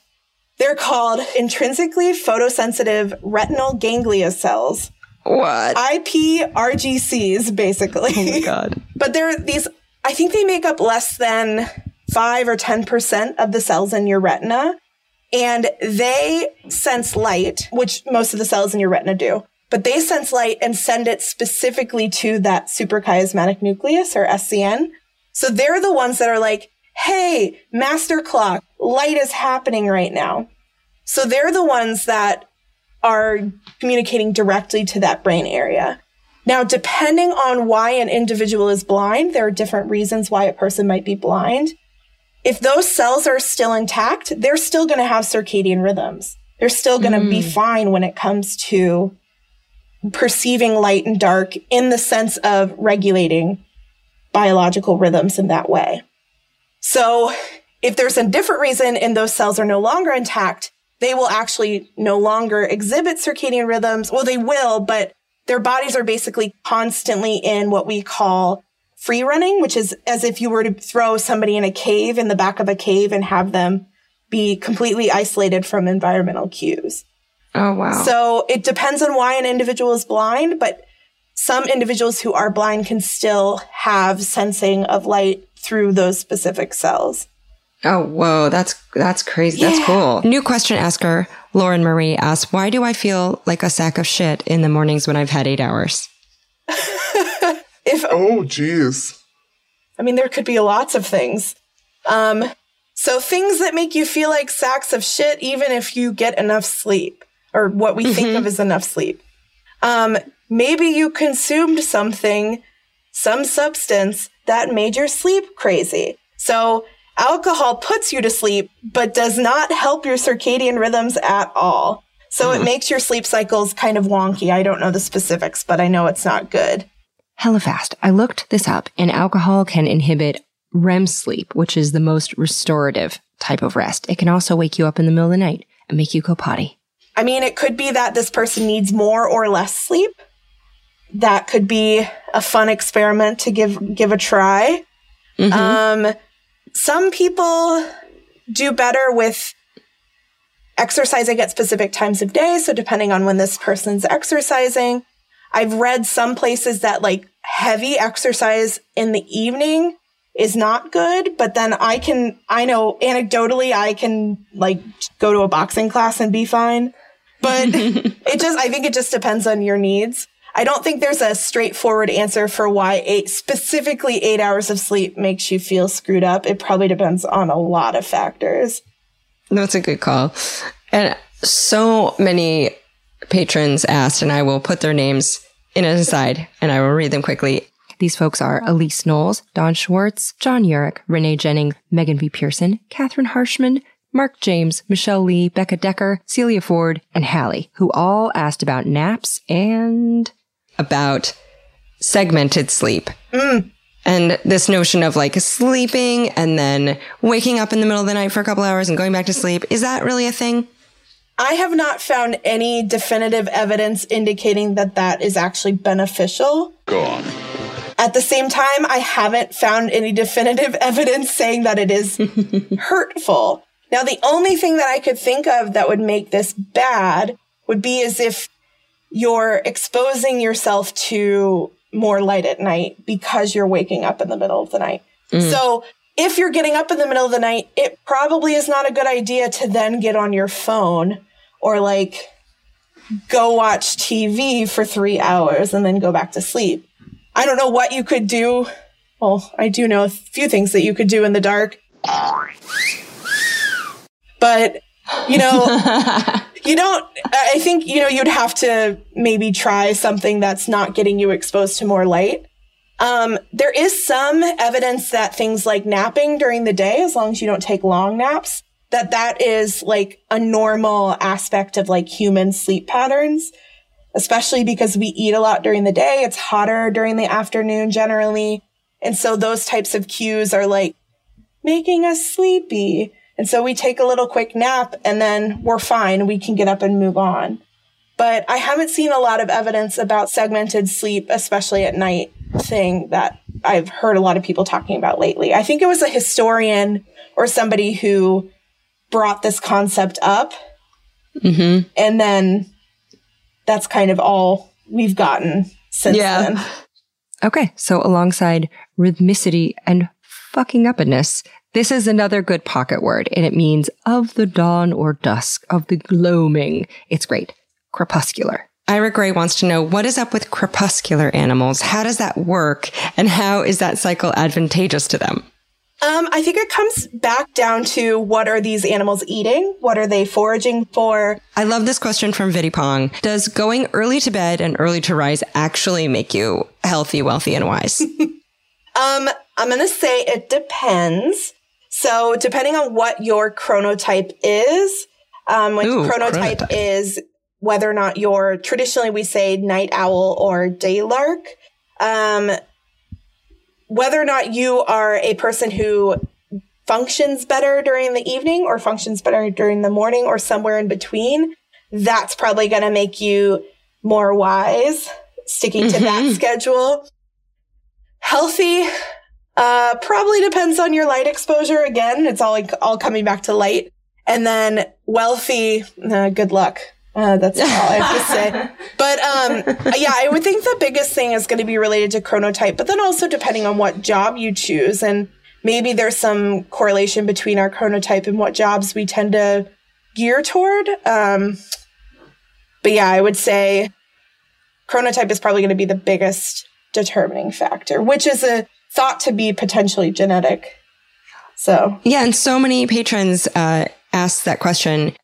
They're called intrinsically photosensitive retinal ganglia cells. What? IPRGCs, basically. Oh my God. *laughs* but they're these, I think they make up less than five or 10% of the cells in your retina and they sense light, which most of the cells in your retina do. But they sense light and send it specifically to that suprachiasmatic nucleus or SCN. So they're the ones that are like, hey, master clock, light is happening right now. So they're the ones that are communicating directly to that brain area. Now, depending on why an individual is blind, there are different reasons why a person might be blind if those cells are still intact, they're still going to have circadian rhythms. They're still going to mm. be fine when it comes to perceiving light and dark in the sense of regulating biological rhythms in that way. So if there's a different reason and those cells are no longer intact, they will actually no longer exhibit circadian rhythms. Well, they will, but their bodies are basically constantly in what we call free running, which is as if you were to throw somebody in a cave in the back of a cave and have them be completely isolated from environmental cues. Oh, wow. So it depends on why an individual is blind, but some individuals who are blind can still have sensing of light through those specific cells. Oh, whoa, that's that's crazy. Yeah. That's cool. New question asker Lauren Marie asks, "Why do I feel like a sack of shit in the mornings when I've had 8 hours?" *laughs* If oh, jeez. I mean, there could be lots of things. Um, so things that make you feel like sacks of shit, even if you get enough sleep, or what we mm-hmm. think of as enough sleep. Um, maybe you consumed something, some substance that made your sleep crazy. So alcohol puts you to sleep, but does not help your circadian rhythms at all. So it makes your sleep cycles kind of wonky. I don't know the specifics, but I know it's not good. Hella fast. I looked this up and alcohol can inhibit REM sleep, which is the most restorative type of rest. It can also wake you up in the middle of the night and make you go potty. I mean, it could be that this person needs more or less sleep. That could be a fun experiment to give give a try. Um, some people do better with exercising at specific times of day. So depending on when this person's exercising, I've read some places that like heavy exercise in the evening is not good, but then I can, I know anecdotally, I can like go to a boxing class and be fine. But *laughs* it just, I think it just depends on your needs. I don't think there's a straightforward answer for why eight, specifically eight hours of sleep makes you feel screwed up. It probably depends on a lot of factors. That's a good call. And so many patrons asked, and I will put their names in an aside and I will read them quickly. These folks are Elise Knowles, Don Schwartz, John Urich, Renee Jennings, Megan V. Pearson, Catherine Harshman, Mark James, Michelle Lee, Becca Decker, Celia Ford, and Hallie, who all asked about naps and about segmented sleep. Mm. And this notion of like sleeping and then waking up in the middle of the night for a couple hours and going back to sleep. Is that really a thing? I have not found any definitive evidence indicating that that is actually beneficial. Go on. At the same time, I haven't found any definitive *laughs* evidence saying that it is *laughs* hurtful. Now, the only thing that I could think of that would make this bad would be as if you're exposing yourself to more light at night because you're waking up in the middle of the night. Mm. So if you're getting up in the middle of the night, it probably is not a good idea to then get on your phone or like go watch TV for three hours and then go back to sleep. I don't know what you could do. Well, I do know a few things that you could do in the dark. But, you know, *laughs* you don't, I think, you know, you'd have to maybe try something that's not getting you exposed to more light. Um, there is some evidence that things like napping during the day, as long as you don't take long naps, that that is like a normal aspect of like human sleep patterns, especially because we eat a lot during the day. It's hotter during the afternoon generally. And so those types of cues are like making us sleepy. And so we take a little quick nap and then we're fine. We can get up and move on. But I haven't seen a lot of evidence about segmented sleep, especially at night thing that I've heard a lot of people talking about lately. I think it was a historian or somebody who brought this concept up. Mm-hmm. And then that's kind of all we've gotten since Yeah. then. Okay, so alongside rhythmicity and fucking uppedness, this is another good pocket word, and it means of the dawn or dusk, of the gloaming. It's great. Crepuscular. Ira Gray wants to know what is up with crepuscular animals? How does that work? And how is that cycle advantageous to them? Um, I think it comes back down to what are these animals eating? What are they foraging for? I love this question from Viddy Pong. Does going early to bed and early to rise actually make you healthy, wealthy, and wise? *laughs* *laughs* Um, I'm going to say it depends. So, depending on what your chronotype is, um, which Ooh, chronotype, chronotype. is whether or not you're traditionally we say night owl or day lark. Um, whether or not you are a person who functions better during the evening or functions better during the morning or somewhere in between, that's probably going to make you more wise sticking to that schedule. Healthy, uh, probably depends on your light exposure. Again, it's all all coming back to light. And then wealthy, uh, good luck. Uh, that's all I have to say. *laughs* But um, yeah, I would think the biggest thing is going to be related to chronotype, but then also depending on what job you choose, and maybe there's some correlation between our chronotype and what jobs we tend to gear toward. Um, but yeah, I would say chronotype is probably going to be the biggest determining factor, which is a thought to be potentially genetic. So Yeah, and so many patrons uh, asked that question.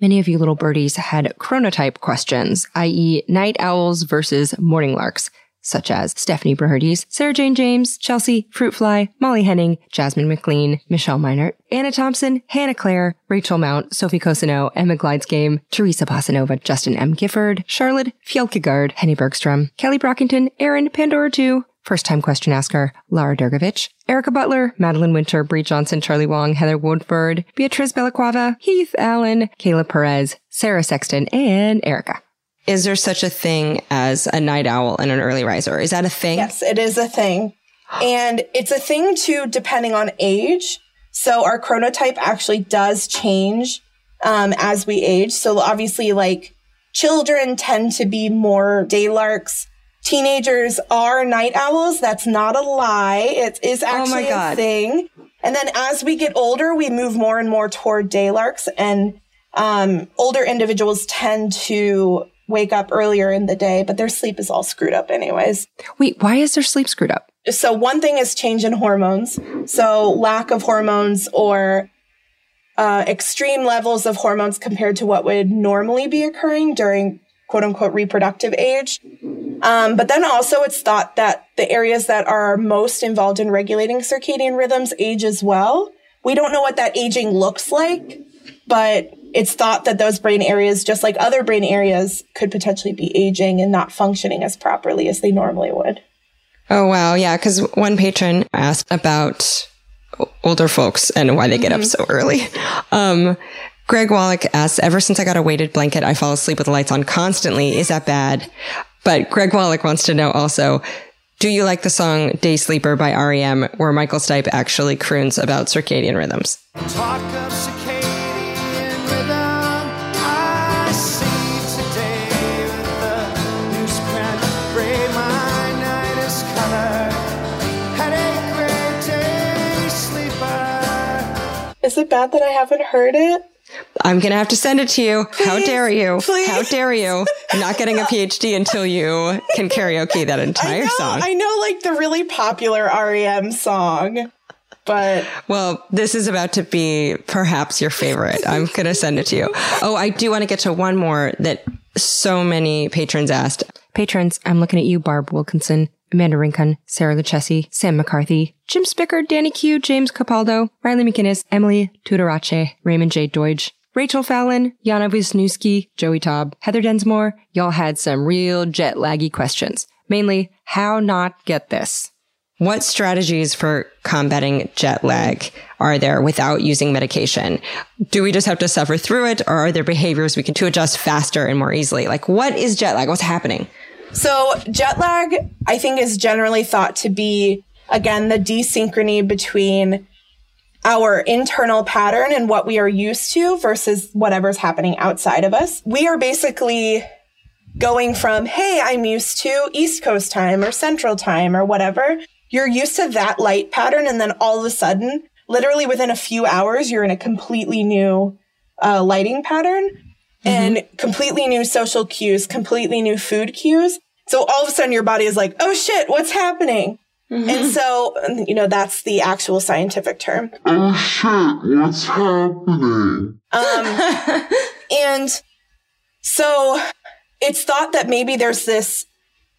Many of you little birdies had chronotype questions, i.e., night owls versus morning larks. such as Stephanie Broerdes, Sarah Jane James, Chelsea, Fruitfly, Molly Henning, Jasmine McLean, Michelle Minert, Anna Thompson, Hannah Claire, Rachel Mount, Sophie Cosino, Emma Glides Game, Teresa Passanova, Justin M. Gifford, Charlotte Fjellkegard, Henny Bergstrom, Kelly Brockington, Aaron Pandora 2, First time question asker, Lara Dergovich, Erica Butler, Madeline Winter, Bree Johnson, Charlie Wong, Heather Woodford, Beatriz Bellaquava, Heath Allen, Kayla Perez, Sarah Sexton, and Erica. Is there such a thing as a night owl and an early riser? Is that a thing? Yes, it is a thing. And it's a thing too, depending on age. So our chronotype actually does change um, as we age. So obviously, like children tend to be more daylarks teenagers are night owls. That's not a lie. It is actually oh a thing. And then as we get older, we move more and more toward daylarks and um, older individuals tend to wake up earlier in the day, but their sleep is all screwed up anyways. Wait, why is their sleep screwed up? So one thing is change in hormones. So lack of hormones or uh, extreme levels of hormones compared to what would normally be occurring during quote unquote reproductive age. Um, but then also it's thought that the areas that are most involved in regulating circadian rhythms age as well. We don't know what that aging looks like, but it's thought that those brain areas, just like other brain areas, could potentially be aging and not functioning as properly as they normally would. Oh, wow. Yeah. Cause one patron asked about older folks and why they get mm-hmm. up so early. *laughs* Um, Greg Wallach asks, ever since I got a weighted blanket, I fall asleep with the lights on constantly. Is that bad? But Greg Wallach wants to know also, do you like the song Day Sleeper by REM, where Michael Stipe actually croons about circadian rhythms? Is it bad that I haven't heard it? I'm going to have to send it to you. Please, How dare you? Please. How dare you? I'm not getting a *laughs* PhD until you can karaoke that entire I know, song. I know, like the really popular REM song, but. Well, this is about to be perhaps your favorite. I'm *laughs* going to send it to you. Oh, I do want to get to one more that so many patrons asked. Patrons, I'm looking at you, Barb Wilkinson. Amanda Rincon, Sarah Lucchesi, Sam McCarthy, Jim Spicker, Danny Q, James Capaldo, Riley McInnes, Emily Tudorace, Raymond J. Deutsch, Rachel Fallon, Jana Wisniewski, Joey Taub, Heather Densmore, y'all had some real jet laggy questions. Mainly, how not get this? What strategies for combating jet lag are there without using medication? Do we just have to suffer through it or are there behaviors we can to adjust faster and more easily? Like what is jet lag? What's happening? So jet lag, I think is generally thought to be, again, the desynchrony between our internal pattern and what we are used to versus whatever's happening outside of us. We are basically going from, Hey, I'm used to East Coast time or Central time or whatever. You're used to that light pattern. And then all of a sudden, literally within a few hours, you're in a completely new uh, lighting pattern and mm-hmm. completely new social cues, completely new food cues. So all of a sudden your body is like, oh shit, what's happening? Mm-hmm. And so, you know, that's the actual scientific term. Oh shit, what's happening? Um, *laughs* and so it's thought that maybe there's this,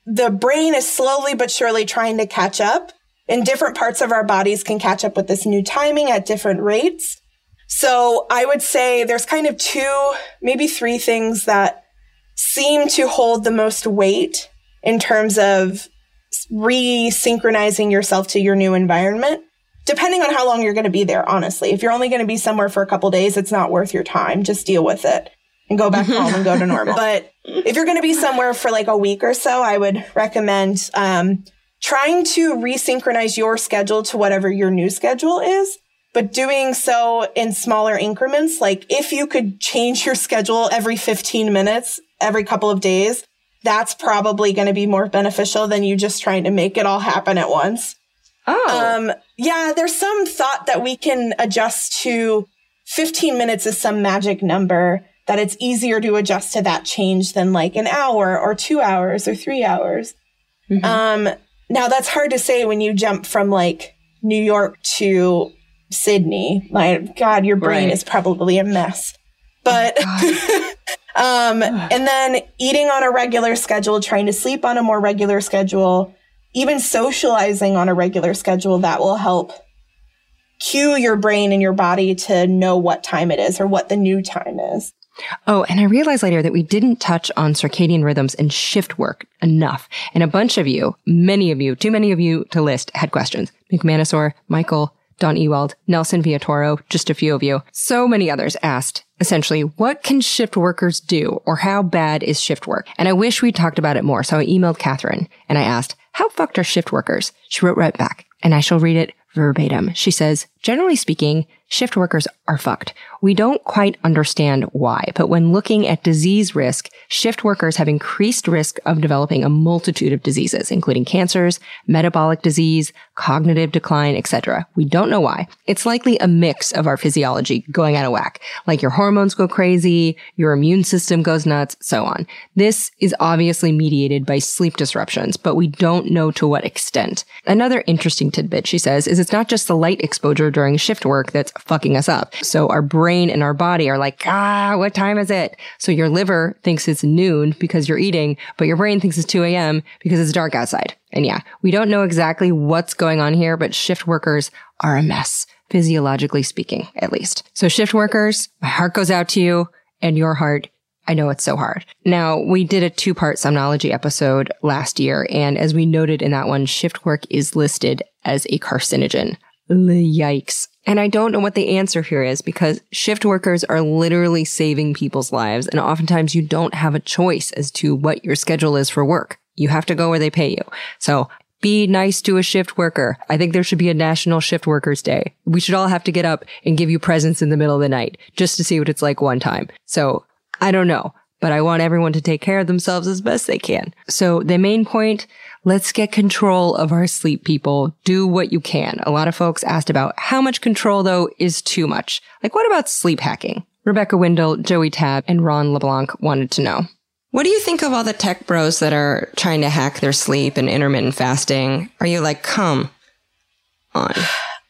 the brain is slowly but surely trying to catch up and different parts of our bodies can catch up with this new timing at different rates. So I would say there's kind of two, maybe three things that seem to hold the most weight in terms of re-synchronizing yourself to your new environment depending on how long you're going to be there honestly. If you're only going to be somewhere for a couple days it's not worth your time. Just deal with it and go back home and go to normal. *laughs* But if you're going to be somewhere for like a week or so i would recommend um, trying to resynchronize your schedule to whatever your new schedule is but doing so in smaller increments. Like if you could change your schedule every 15 minutes, every couple of days, that's probably going to be more beneficial than you just trying to make it all happen at once. Oh. Um, yeah, there's some thought that we can adjust to 15 minutes is some magic number that it's easier to adjust to that change than like an hour or two hours or three hours. Mm-hmm. Um, now that's hard to say when you jump from like New York to Sydney. My God, your brain right. is probably a mess. But, oh *laughs* Um, and then eating on a regular schedule, trying to sleep on a more regular schedule, even socializing on a regular schedule, that will help cue your brain and your body to know what time it is or what the new time is. Oh, and I realized later that we didn't touch on circadian rhythms and shift work enough. And a bunch of you, many of you, too many of you to list, had questions. McManusor, Michael, Don Ewald, Nelson Viatoro, just a few of you. So many others asked, essentially, what can shift workers do or how bad is shift work? And I wish we'd talked about it more. So I emailed Katherine and I asked, how fucked are shift workers? She wrote right back and I shall read it verbatim. She says, generally speaking, shift workers are fucked. We don't quite understand why, but when looking at disease risk, shift workers have increased risk of developing a multitude of diseases, including cancers, metabolic disease, cognitive decline, etc. We don't know why. It's likely a mix of our physiology going out of whack, like your hormones go crazy, your immune system goes nuts, so on. This is obviously mediated by sleep disruptions, but we don't know to what extent. Another interesting tidbit, she says, is it's not just the light exposure during shift work that's fucking us up. So our brain and our body are like, ah, what time is it? So your liver thinks it's noon because you're eating, but your brain thinks it's 2 a.m. because it's dark outside. And yeah, we don't know exactly what's going on here, but shift workers are a mess, physiologically speaking, at least. So shift workers, my heart goes out to you and your heart. I know it's so hard. Now, we did a two part somnology episode last year. And as we noted in that one, shift work is listed as a carcinogen. Yikes. And I don't know what the answer here is because shift workers are literally saving people's lives. And oftentimes you don't have a choice as to what your schedule is for work. You have to go where they pay you. So be nice to a shift worker. I think there should be a national shift workers day. We should all have to get up and give you presents in the middle of the night just to see what it's like one time. So I don't know, but I want everyone to take care of themselves as best they can. So the main point, Let's get control of our sleep, people. Do what you can. A lot of folks asked about how much control, though, is too much. Like, what about sleep hacking? Rebecca Wendell, Joey Tab, and Ron LeBlanc wanted to know. What do you think of all the tech bros that are trying to hack their sleep and intermittent fasting? Are you like, come on?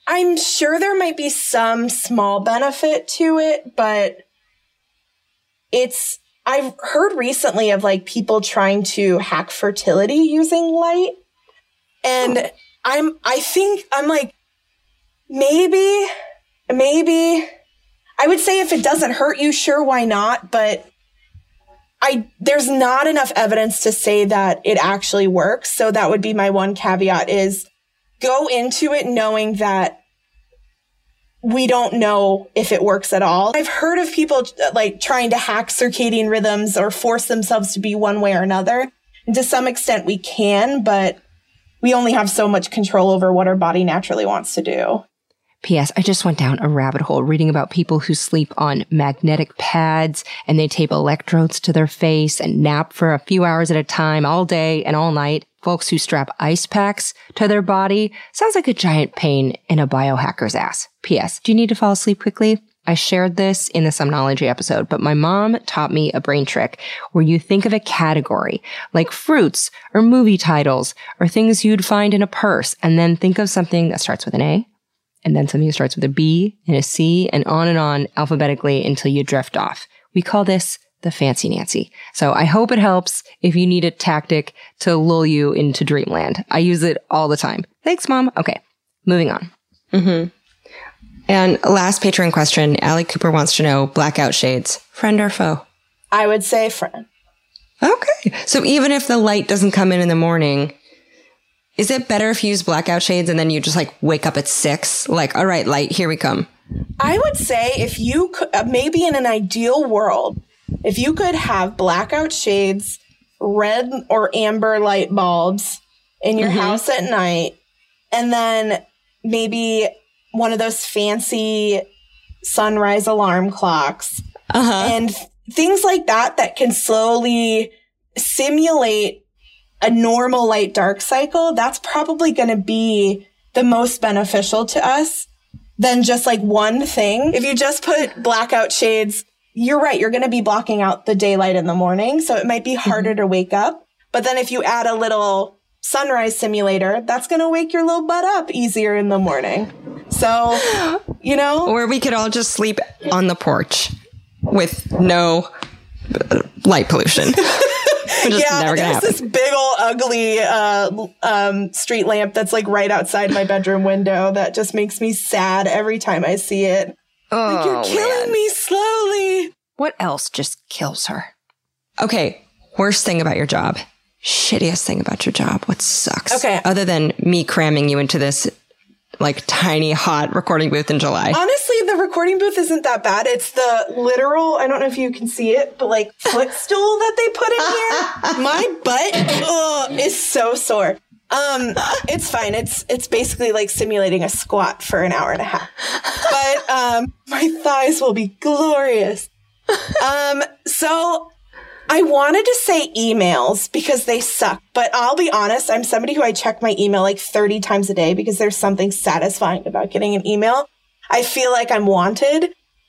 I'm sure there might be some small benefit to it, but it's I've heard recently of like people trying to hack fertility using light. And I'm, I think I'm like, maybe, maybe I would say if it doesn't hurt you, sure, why not? But I, there's not enough evidence to say that it actually works. So that would be my one caveat is go into it knowing that we don't know if it works at all. I've heard of people like trying to hack circadian rhythms or force themselves to be one way or another. And to some extent we can, but we only have so much control over what our body naturally wants to do. P.S. I just went down a rabbit hole reading about people who sleep on magnetic pads and they tape electrodes to their face and nap for a few hours at a time all day and all night folks who strap ice packs to their body sounds like a giant pain in a biohacker's ass. P.S. Do you need to fall asleep quickly? I shared this in the somnology episode, but my mom taught me a brain trick where you think of a category like fruits or movie titles or things you'd find in a purse and then think of something that starts with an A and then something that starts with a B and a C and on and on alphabetically until you drift off. We call this the fancy Nancy. So I hope it helps if you need a tactic to lull you into dreamland. I use it all the time. Thanks, mom. Okay. Moving on. Mm-hmm. And last Patreon question. Allie Cooper wants to know blackout shades, friend or foe? I would say friend. Okay. So even if the light doesn't come in in the morning, is it better if you use blackout shades and then you just like wake up at six? Like, all right, light, here we come. I would say if you could, uh, maybe in an ideal world, if you could have blackout shades, red or amber light bulbs in your mm-hmm. house at night, and then maybe one of those fancy sunrise alarm clocks uh-huh. and things like that that can slowly simulate a normal light dark cycle, that's probably going to be the most beneficial to us than just like one thing. If you just put blackout shades you're right. You're going to be blocking out the daylight in the morning. So it might be harder mm-hmm. to wake up. But then if you add a little sunrise simulator, that's going to wake your little butt up easier in the morning. So, you know. *gasps* Or we could all just sleep on the porch with no light pollution. *laughs* yeah, there's this big old ugly uh, um, street lamp that's like right outside my bedroom window that just makes me sad every time I see it. Oh, like, you're oh, killing man. me slowly. What else just kills her? Okay, worst thing about your job. Shittiest thing about your job. What sucks? Okay. Other than me cramming you into this like tiny hot recording booth in July. Honestly, the recording booth isn't that bad. It's the literal, I don't know if you can see it, but like footstool that they put in here. *laughs* My butt ugh, is so sore. Um, it's fine. It's it's basically like simulating a squat for an hour and a half. But um my thighs will be glorious. Um, so I wanted to say emails because they suck, but I'll be honest, I'm somebody who I check my email like 30 times a day because there's something satisfying about getting an email. I feel like I'm wanted.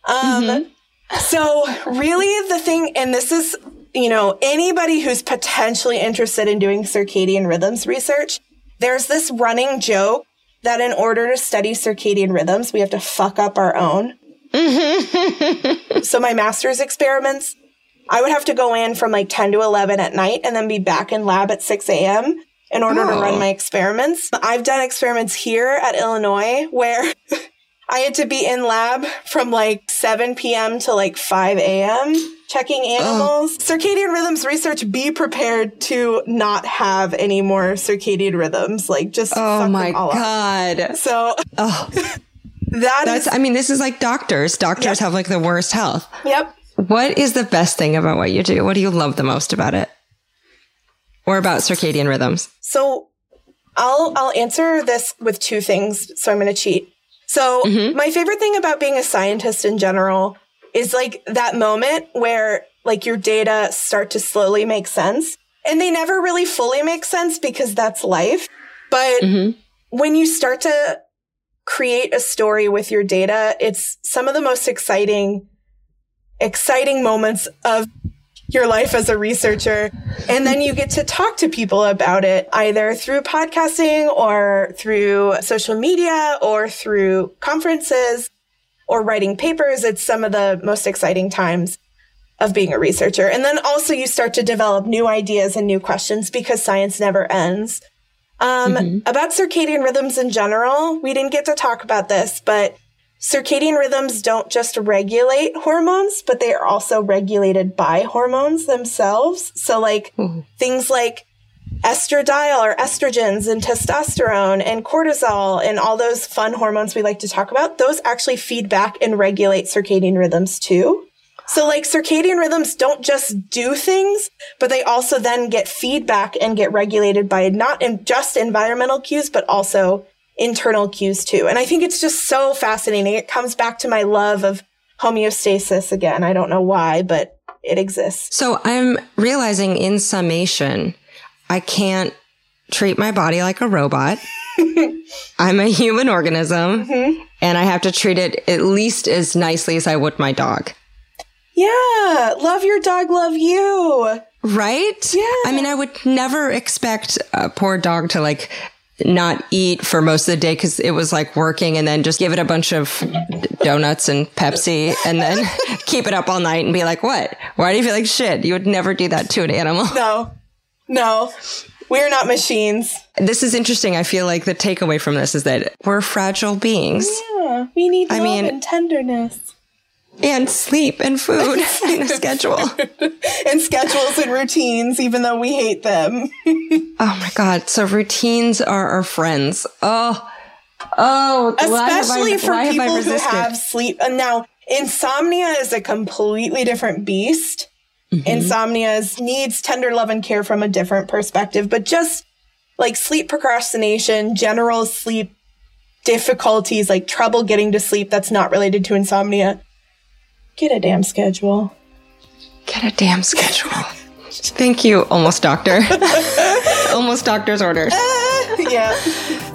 Um, mm-hmm. so really the thing, and this is, you know, anybody who's potentially interested in doing circadian rhythms research, there's this running joke that in order to study circadian rhythms, we have to fuck up our own. *laughs* So my master's experiments, I would have to go in from like 10 to 11 at night and then be back in lab at 6 a.m. in order oh. to run oh. my experiments. I've done experiments here at Illinois where *laughs* I had to be in lab from like 7 p.m. to like 5 a.m. checking animals. Oh. Circadian rhythms research, be prepared to not have any more circadian rhythms. Like just Oh my God. Up. So oh. *laughs* that That's, is, I mean, this is like doctors. Doctors yep. have like the worst health. Yep. What is the best thing about what you do? What do you love the most about it? Or about circadian rhythms? So I'll I'll answer this with two things. So I'm going to cheat. So mm-hmm. my favorite thing about being a scientist in general is like that moment where like your data start to slowly make sense. And they never really fully make sense because that's life. But mm-hmm. when you start to create a story with your data, it's some of the most exciting exciting moments of your life as a researcher. And then you get to talk to people about it either through podcasting or through social media or through conferences or writing papers. It's some of the most exciting times of being a researcher. And then also you start to develop new ideas and new questions because science never ends. Um, mm-hmm. about circadian rhythms in general, we didn't get to talk about this, but circadian rhythms don't just regulate hormones, but they are also regulated by hormones themselves. So like mm-hmm. things like estradiol or estrogens and testosterone and cortisol and all those fun hormones we like to talk about, those actually feed back and regulate circadian rhythms too. So like circadian rhythms don't just do things, but they also then get feedback and get regulated by not just environmental cues, but also internal cues too. And I think it's just so fascinating. It comes back to my love of homeostasis again. I don't know why, but it exists. So I'm realizing in summation, I can't treat my body like a robot. *laughs* I'm a human organism mm-hmm. and I have to treat it at least as nicely as I would my dog. Yeah. Love your dog, love you. Right? Yeah. I mean, I would never expect a poor dog to like not eat for most of the day because it was like working and then just give it a bunch of donuts and Pepsi and then *laughs* keep it up all night and be like, what? Why do you feel like shit? You would never do that to an animal. No, no, we're not machines. This is interesting. I feel like the takeaway from this is that we're fragile beings. Yeah, we need I mean, and tenderness. and sleep and food *laughs* *laughs* and a schedule. And schedules and routines even though we hate them. *laughs* Oh my god. So routines are our friends. Oh oh especially I, for people have who have sleep. And now insomnia is a completely different beast mm-hmm. insomnia needs tender love and care from a different perspective but just like sleep procrastination general sleep difficulties like trouble getting to sleep that's not related to insomnia Get a damn schedule. Get a damn schedule. *laughs* Thank you, almost doctor. *laughs* almost doctor's orders. Uh, *laughs* yeah.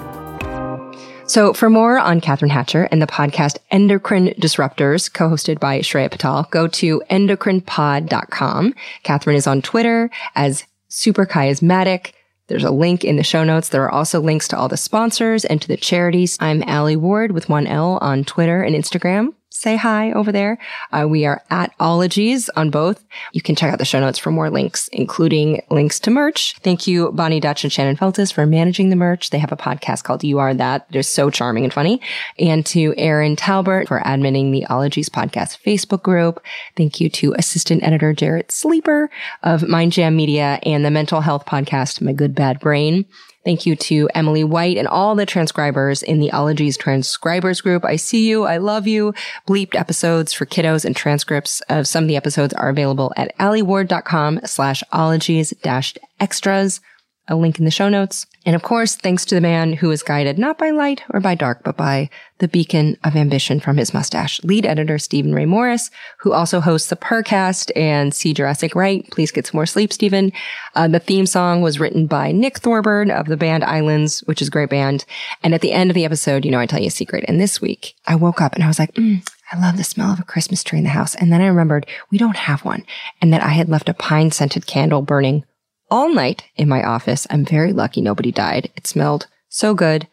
So, for more on Katherine Hatcher and the podcast Endocrine Disruptors, co hosted by Shreya Patel, go to endocrinepod.com. Katherine is on Twitter as Super Chiasmatic. There's a link in the show notes. There are also links to all the sponsors and to the charities. I'm Alie Ward with one L on Twitter and Instagram. Say hi over there. Uh, we are at Ologies on both. You can check out the show notes for more links, including links to merch. Thank you, Bonnie Dutch and Shannon Feltus for managing the merch. They have a podcast called You Are That. They're so charming and funny. And to Erin Talbert for adminning the Ologies podcast Facebook group. Thank you to assistant editor Jarrett Sleeper of MindJam Media and the mental health podcast, My Good Bad Brain. Thank you to Emily White and all the transcribers in the Ologies transcribers group. I see you. I love you. Bleeped episodes for kiddos and transcripts of some of the episodes are available at alieward.com slash ologies dash extras a link in the show notes. And of course, thanks to the man who is guided not by light or by dark, but by the beacon of ambition from his mustache, lead editor Steven Ray Morris, who also hosts the Purrcast and See Jurassic Right. Please get some more sleep, Steven. Uh, the theme song was written by Nick Thorburn of the band Islands, which is a great band. And at the end of the episode, you know, I tell you a secret. And this week I woke up and I was like, mm, I love the smell of a Christmas tree in the house. And then I remembered we don't have one and that I had left a pine scented candle burning all night in my office. I'm very lucky nobody died. It smelled so good.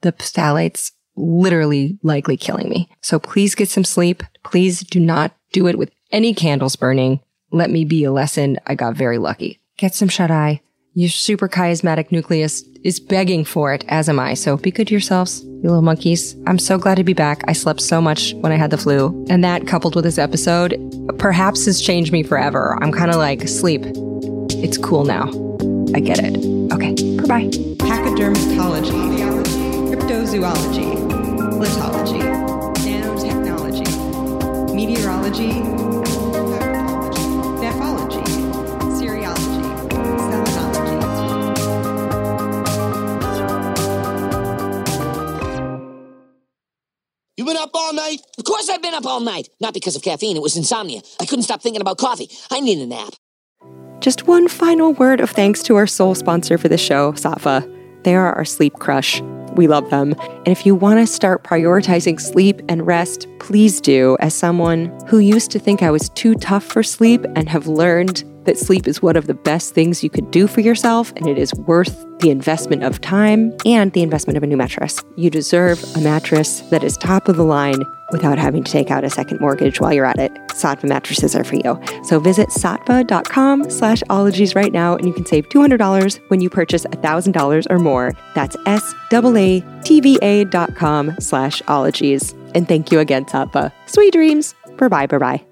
The phthalates literally likely killing me. So please get some sleep. Please do not do it with any candles burning. Let me be a lesson. I got very lucky. Get some shut eye. Your suprachiasmatic nucleus is begging for it, as am I. So be good to yourselves, you little monkeys. I'm so glad to be back. I slept so much when I had the flu. And that coupled with this episode perhaps has changed me forever. I'm kind of like, sleep. It's cool now. I get it. Okay, bye. Pachydermatology, cryptozoology, litology, nanotechnology, meteorology, been up all night? Of course I've been up all night. Not because of caffeine, it was insomnia. I couldn't stop thinking about coffee. I need a nap. Just one final word of thanks to our sole sponsor for the show, Saatva. They are our sleep crush. We love them. And if you want to start prioritizing sleep and rest, please do. As someone who used to think I was too tough for sleep and have learned that sleep is one of the best things you could do for yourself and it is worth the investment of time and the investment of a new mattress. You deserve a mattress that is top of the line without having to take out a second mortgage while you're at it. Saatva mattresses are for you. So visit saatva.com slash ologies right now and you can save $200 when you purchase $1,000 or more. That's S-A-A-T-V-A dot com slash ologies. And thank you again, Saatva. Sweet dreams. Bye-bye, bye-bye.